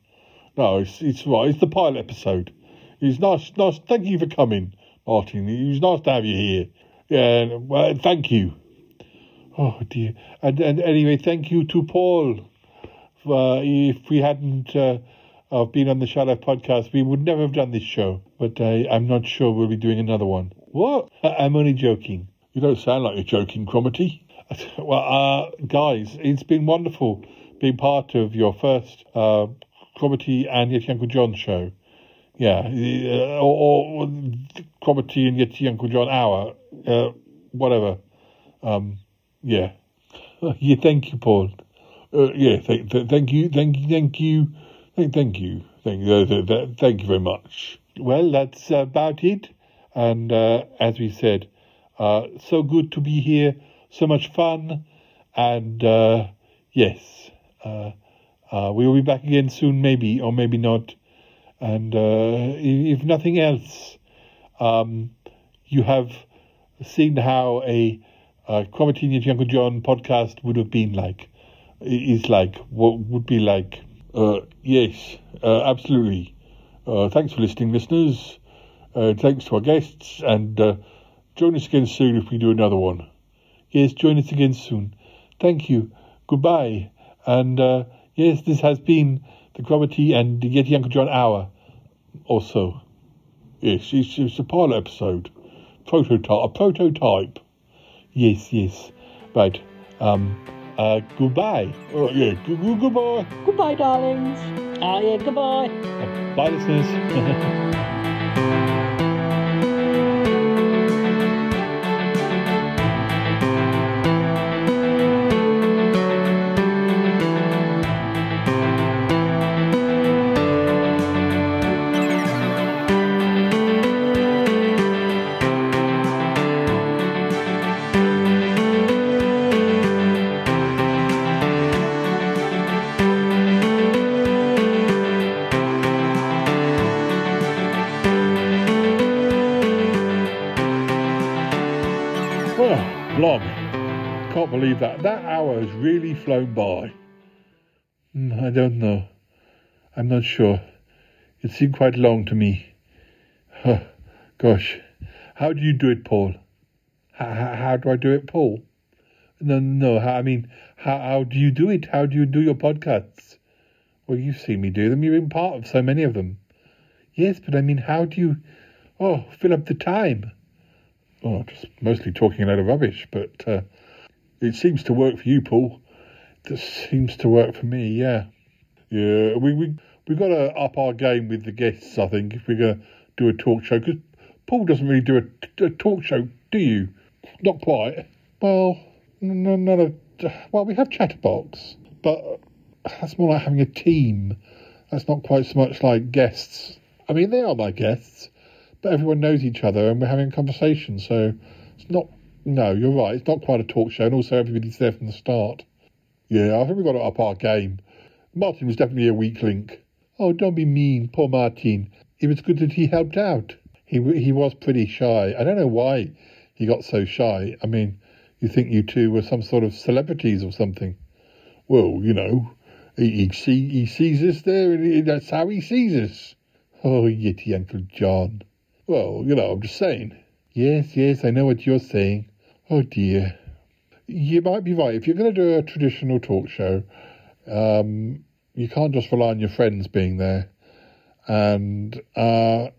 No, it's it's right. It's the pilot episode. It's nice, nice. Thank you for coming, Martin. It was nice to have you here. Yeah, well, thank you. Oh dear. And and anyway, thank you to Paul. Uh, if we hadn't uh, uh, been on the Shadow podcast, we would never have done this show. But I'm not sure we'll be doing another one. What? I'm only joking. You don't sound like you're joking, Cromitty. well, guys, it's been wonderful being part of your first uh, Cromitty and Yeti Uncle John show. Yeah, uh, or, or Cromitty and Yeti Uncle John hour, uh, whatever. Um, yeah. yeah, thank you, Paul. Uh, yeah, th- th- thank you, thank you, thank you, thank, thank you, thank you, th- th- thank you very much. Well, that's about it. And uh, as we said, uh, so good to be here, so much fun, and uh, yes, uh, uh, we'll be back again soon, maybe, or maybe not. And if nothing else, um, you have seen how a uh, Cromitinian Uncle John podcast would have been like. Is like, what would be like. Uh, yes, uh, absolutely. Uh, thanks for listening, listeners. Uh, thanks to our guests, and uh, join us again soon if we do another one. Yes, join us again soon. Thank you. Goodbye. And uh, Yes, this has been the Cromitty and the Yeti Uncle John hour, also. Yes, it's, it's a pilot episode, prototype, a prototype. Yes, yes, right. Um, uh, goodbye. Oh, yeah, good, good, goodbye. Goodbye, darlings. Ah, yeah, goodbye. Bye, listeners. that. Hour has really flown by. Mm, I don't know. I'm not sure. It seemed quite long to me. Gosh. How do you do it, Paul? How, how, do I do it, Paul? No, no. I mean, how, how do you do it? How do you do your podcasts? Well, you've seen me do them. You've been part of so many of them. Yes, but I mean, how do you, oh, fill up the time? Oh, just mostly talking a lot of rubbish, but uh, it seems to work for you, Paul. It seems to work for me, yeah. Yeah, we we we've got to up our game with the guests. I think if we're going to do a talk show, because Paul doesn't really do a, a, talk show, do you? Not quite. Well, no, none of. Well, we have Chatterbox, but that's more like having a team. That's not quite so much like guests. I mean, they are my guests, but everyone knows each other and we're having a conversation. So it's not. No, you're right. It's not quite a talk show, and also everybody's there from the start. Yeah, I think we've got to up our game. Martin was definitely a weak link. Oh, don't be mean, poor Martin. It was good that he helped out. He he was pretty shy. I don't know why he got so shy. I mean, you think you two were some sort of celebrities or something? Well, you know, he he, see, he sees us there, and he, that's how he sees us. Oh, Yeti Uncle John. Well, you know, I'm just saying. Yes, yes, I know what you're saying. Oh dear. You might be right. If you're going to do a traditional talk show, um, you can't just rely on your friends being there. And uh,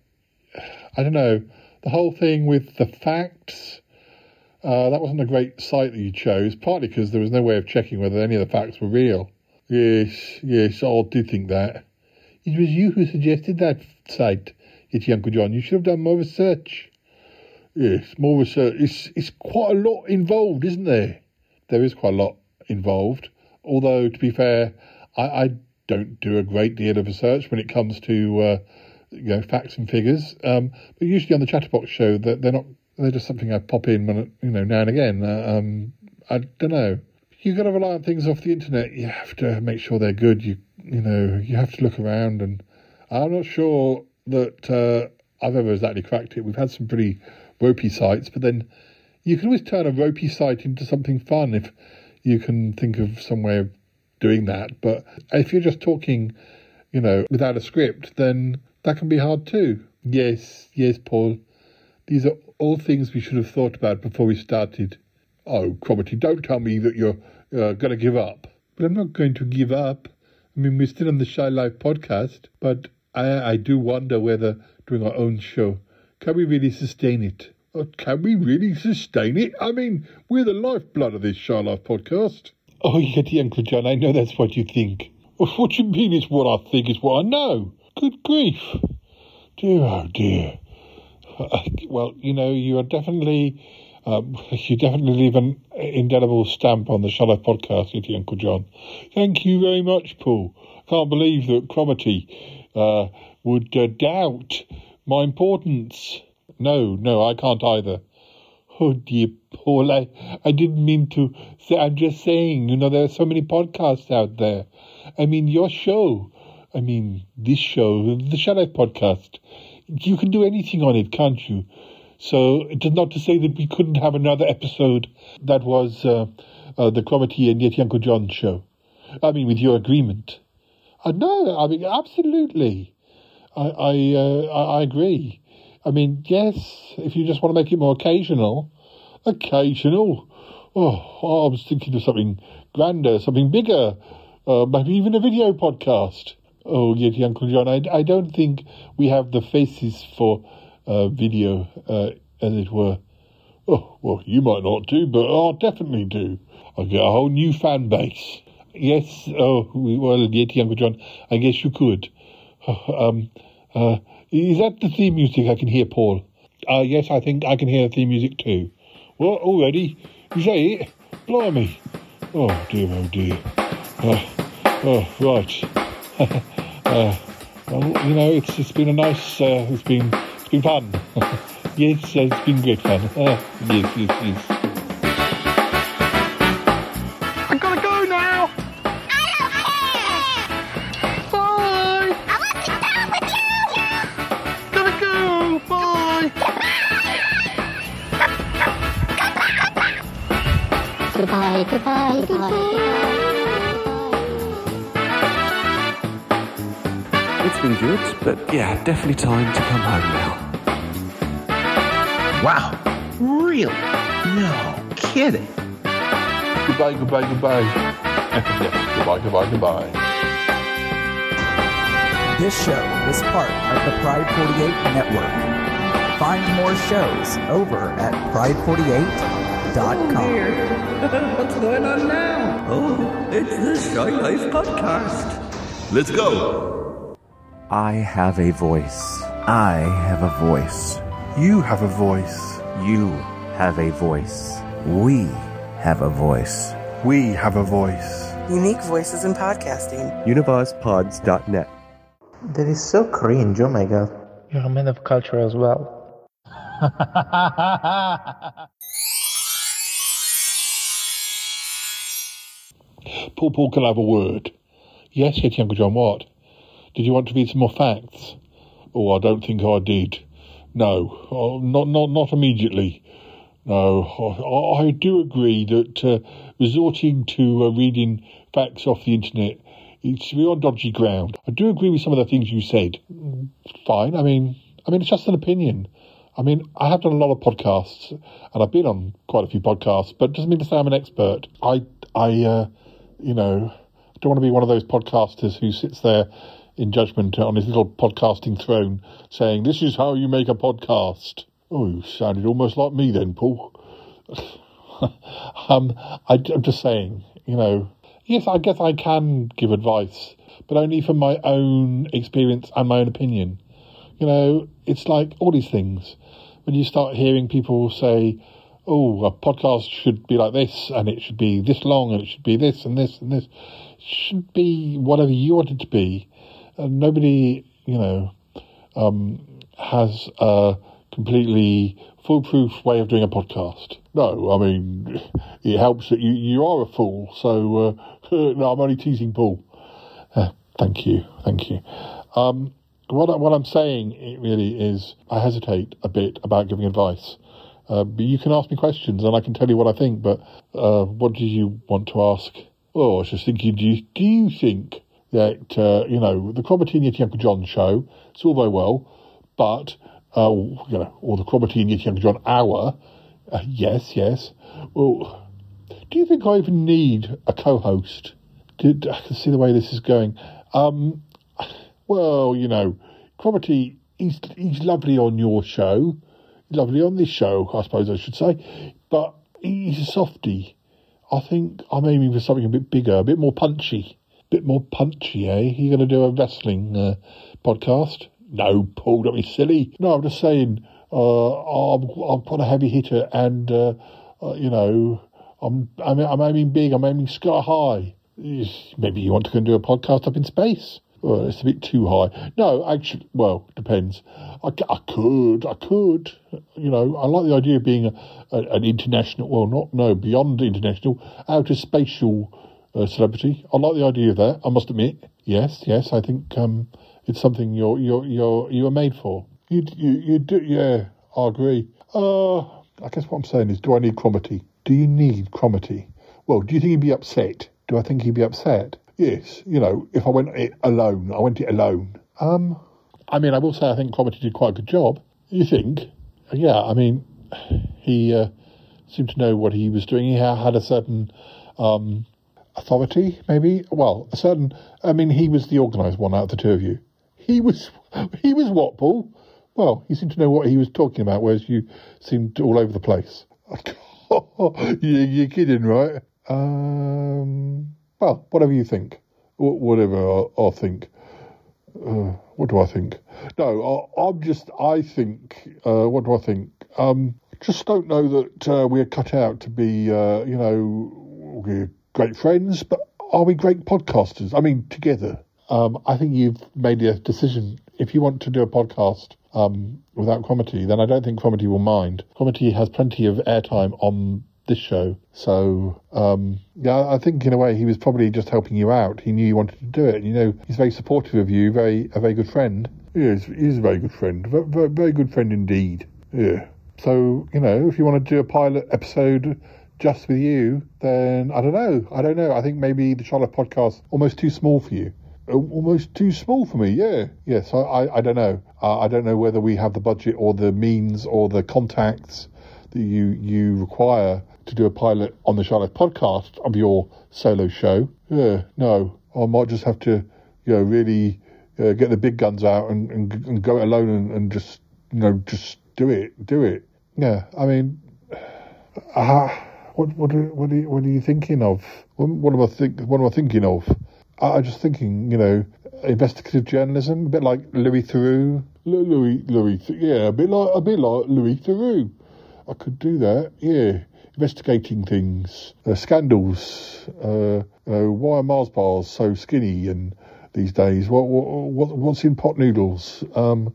I don't know, the whole thing with the facts, uh, that wasn't a great site that you chose, partly because there was no way of checking whether any of the facts were real. Yes, yes, I do think that. It was you who suggested that site, it's Uncle John. You should have done more research. Yes, more research. It's, it's quite a lot involved, isn't there? There is quite a lot involved. Although, to be fair, I, I don't do a great deal of research when it comes to uh, you know facts and figures. Um, but usually on the Chatterbox show, they're, they're not. They're just something I pop in when you know now and again. Uh, um, I don't know. You've got to rely on things off the internet. You have to make sure they're good. You you know you have to look around, and I'm not sure that uh, I've ever exactly cracked it. We've had some pretty ropey sites, but then you can always turn a ropey site into something fun if you can think of some way of doing that. But if you're just talking, you know, without a script, then that can be hard too. Yes, yes, Paul. These are all things we should have thought about before we started. Oh, Cromitty, don't tell me that you're uh, going to give up. But I'm not going to give up. I mean, we're still on the Shy Life podcast, but I, I do wonder whether doing our own show, can we really sustain it? Can we really sustain it? I mean, we're the lifeblood of this Shy podcast. Oh, Yeti Uncle John, I know that's what you think. What you mean is what I think is what I know. Good grief. Dear, oh dear. Well, you know, you are definitely, um, you definitely leave an indelible stamp on the Life podcast, Yeti Uncle John. Thank you very much, Paul. I can't believe that Cromitty uh, would uh, doubt my importance. No, no, I can't either. Oh dear, Paul, I, I didn't mean to say, I'm just saying, you know, there are so many podcasts out there. I mean, your show, I mean, this show, the Life podcast, you can do anything on it, can't you? So it is not to say that we couldn't have another episode that was uh, uh, the Cromitty and Yeti Uncle John show. I mean, with your agreement. Uh, no, I mean, absolutely. I, I, uh, I agree. I mean, yes, if you just want to make it more occasional, occasional. Oh, I was thinking of something grander, something bigger, uh, maybe even a video podcast. Oh, Yeti Uncle John, I, I don't think we have the faces for uh, video, uh, as it were. Oh, well, you might not do, but I definitely do. I get a whole new fan base. Yes, oh, well, Yeti Uncle John, I guess you could. Um, uh, is that the theme music I can hear, Paul? Uh, yes, I think I can hear the theme music too. What, already? You say it? Blimey. Oh, dear, oh, dear. Uh, oh, right. uh, well, you know, it's it's been a nice, uh, it's been it's been fun. yes, it's been great fun. Uh, yes, yes, yes. Goodbye, goodbye, goodbye. It's been good, but yeah, definitely time to come home now. Wow. Really? No kidding. Goodbye, goodbye, goodbye. yes, goodbye, goodbye, goodbye. This show is part of the Pride 48 network. Find more shows over at pride48.com. What's going on now? Oh, it's the Shy Life Podcast. Let's go. I have a voice. I have a voice. You have a voice. You have a voice. We have a voice. We have a voice. Unique voices in podcasting. UnivazPods.net. That is so cringe, oh my god. You're a man of culture as well. Paul Paul can I have a word. Yes, yes, Uncle John, what? Did you want to read some more facts? Oh, I don't think I did. No, oh, not not not immediately. No, I, I do agree that uh, resorting to uh, reading facts off the internet it's on dodgy ground. I do agree with some of the things you said. Fine. I mean, I mean, it's just an opinion. I mean, I have done a lot of podcasts, and I've been on quite a few podcasts, but it doesn't mean to say I'm an expert. I, I, uh, you know, I don't want to be one of those podcasters who sits there in judgment on his little podcasting throne, saying, "This is how you make a podcast." Oh, you sounded almost like me then, Paul. um, I, I'm just saying, you know, yes, I guess I can give advice, but only from my own experience and my own opinion. You know, it's like all these things. When you start hearing people say, oh, a podcast should be like this, and it should be this long, and it should be this, and this, and this, it should be whatever you want it to be. And nobody, you know, um, has a completely foolproof way of doing a podcast. No, I mean, it helps that you, you are a fool, so uh, no, I'm only teasing Paul. Uh, thank you, thank you. Um, what, what I'm saying really is I hesitate a bit about giving advice. Uh, but you can ask me questions and I can tell you what I think, but uh, what do you want to ask? Oh, I was just thinking, do you, do you think that, uh, you know, the Cromitty and Uncle John show, it's all very well, but, uh, you know, or the Cromitty and Uncle John hour, uh, yes, yes. Well, do you think I even need a co-host? Did I can see the way this is going? Um, well, you know, Cromitty, he's he's lovely on your show, lovely on this show, I suppose I should say, but he's a softy. I think I'm aiming for something a bit bigger, a bit more punchy, a bit more punchy. Eh? You're going to do a wrestling uh, podcast? No, Paul, don't be silly. No, I'm just saying. Uh, I'm, I'm quite a heavy hitter, and uh, uh, you know, I'm, I'm I'm aiming big. I'm aiming sky high. Maybe you want to go and do a podcast up in space. Well, it's a bit too high. No, actually, well, depends. I, I could, I could. You know, I like the idea of being a, a, an international, well, not no, beyond international, outer spatial uh, celebrity. I like the idea of that. I must admit. Yes, yes, I think um, it's something you're you're you're you are made for. You you you do, yeah. I agree. Uh, I guess what I'm saying is, do I need Cromitty? Do you need Cromitty? Well, do you think he'd be upset? Do I think he'd be upset? Yes, you know, if I went it alone, I went it alone. Um, I mean, I will say I think Cromitty did quite a good job. You think? Yeah, I mean, he uh, seemed to know what he was doing. He had a certain um, authority, maybe. Well, a certain. I mean, he was the organised one out of the two of you. He was. He was what, Paul? Well, he seemed to know what he was talking about, whereas you seemed all over the place. you, you're kidding, right? Um, well, whatever you think. Wh- Whatever I, I think. Uh, what do I think? No, I, I'm just, I think, uh, what do I think? Um, just don't know that uh, we're cut out to be, uh, you know, we're great friends, but are we great podcasters? I mean, together. Um, I think you've made a decision. If you want to do a podcast um, without Cromitty, then I don't think Cromitty will mind. Cromitty has plenty of airtime on this show. So, um, yeah, I think in a way he was probably just helping you out. He knew you wanted to do it. And, you know, he's very supportive of you, very a very good friend. Yeah, he's, a very good friend. Very, very, very good friend indeed. Yeah. So, you know, if you want to do a pilot episode just with you, then I don't know. I don't know. I think maybe the Shy Life podcast almost too small for you. Almost too small for me, yeah. Yes, I, I, I don't know. Uh, I don't know whether we have the budget or the means or the contacts that you you require to do a pilot on the Shy Life podcast of your solo show. Yeah, no. I might just have to, you know, really uh, get the big guns out and, and, and go it alone and, and just, you know, just do it, do it. Yeah, I mean, uh, what what are, what are you, what are you thinking of? What, what am I think? What am I thinking of? I, I'm just thinking, you know, investigative journalism, a bit like Louis Theroux. Louis, Louis, yeah, a bit like a bit like Louis Theroux. I could do that, yeah. Investigating things, uh, scandals. Uh, uh, why are Mars bars so skinny and these days? What, what, what what's in pot noodles? Um,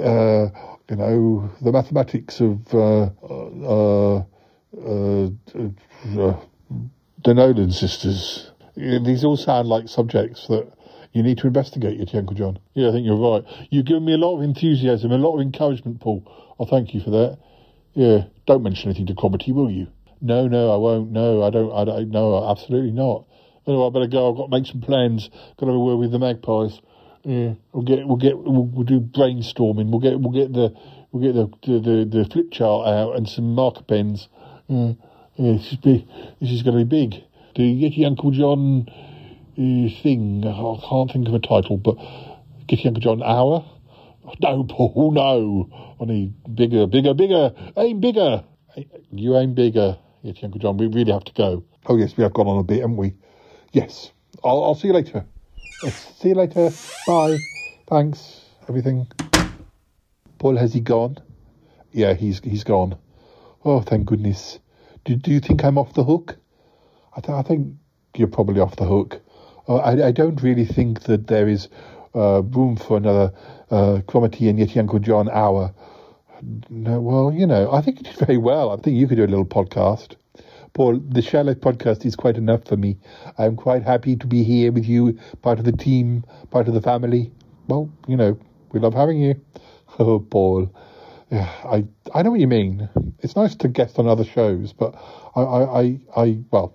uh, you know, the mathematics of uh, uh, the Nolan sisters. These all sound like subjects that you need to investigate, yet, Uncle John. Yeah, I think you're right. You've given me a lot of enthusiasm, a lot of encouragement, Paul. I thank you for that. Yeah, don't mention anything to Cromitty, will you? No, no, I won't. No, I don't. I don't. No, absolutely not. Anyway, I better go. I've got to make some plans. Got to have a word with the magpies. Yeah, we'll get. We'll get. We'll, we'll do brainstorming. We'll get. We'll get the. We'll get the the, the, the flip chart out and some marker pens. Yeah, yeah. This is big. This is going to be big. The Yeti Uncle John uh, thing. I can't think of a title, but Yeti Uncle John hour. No, Paul. No. I need bigger, bigger, bigger. Aim bigger. You aim bigger. Uncle John. We really have to go. Oh yes, we have gone on a bit, haven't we? Yes. I'll, I'll see you later. See you later. Bye. Thanks. Everything. Paul, has he gone? Yeah, he's he's gone. Oh, thank goodness. Do, do you think I'm off the hook? I, th- I think you're probably off the hook. Uh, I, I don't really think that there is uh, room for another uh, Cromitty and Yeti Uncle John hour. No, well, you know, I think you did very well. I think you could do a little podcast. Paul, the Shy Life podcast is quite enough for me. I'm quite happy to be here with you, part of the team, part of the family. Well, you know, we love having you. Oh, Paul. Yeah, I I know what you mean. It's nice to guest on other shows, but I I I, I well,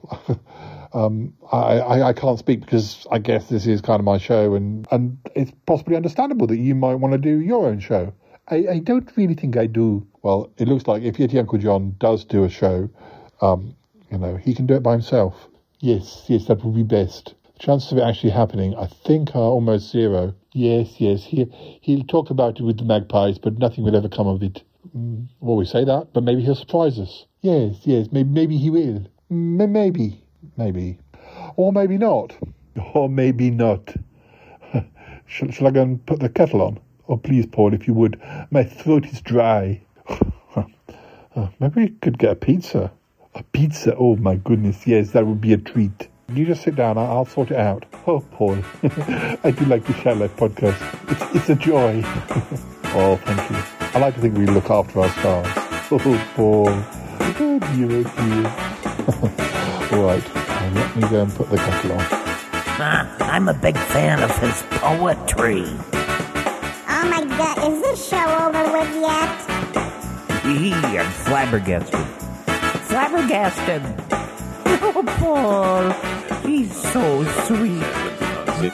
um, I, I I can't speak because I guess this is kind of my show, and and it's possibly understandable that you might want to do your own show. I, I don't really think I do. Well, it looks like if Yeti Uncle John does do a show, um, you know, he can do it by himself. Yes, yes, that would be best. Chances of it actually happening, I think, are almost zero. Yes, yes, he he'll talk about it with the magpies, but nothing will ever come of it. Mm, well, we say that, but maybe he'll surprise us. Yes, yes, maybe maybe he will. M- maybe, maybe, or maybe not, or maybe not. shall, shall I go and put the kettle on? Oh, please, Paul, if you would. My throat is dry. Oh, maybe we could get a pizza. A pizza? Oh my goodness, yes, that would be a treat. You just sit down, I'll, sort it out. Oh, Paul, I do like the Shy Life podcast. It's, it's a joy. oh, thank you. I like to think we look after our stars. Oh, Paul. Oh, dear, oh, dear. All right, let me go and put the kettle on. Ah, I'm a big fan of his poetry. Oh my god, is this show over with yet? He, I'm flabbergasted. Flabbergasted. Oh, Paul, he's so sweet.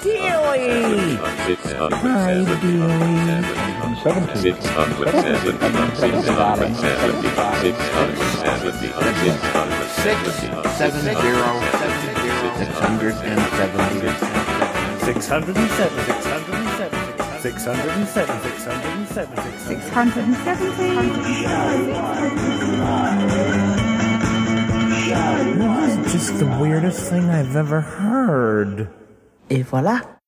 Dealy! Hi, Dealy. Seven zero six hundred and seventy. Six hundred and seven, six hundred and seven, six hundred and seven, six hundred and seven, six hundred and seven, Six hundred and seventy. This is just the weirdest thing I've ever heard. Et voilà.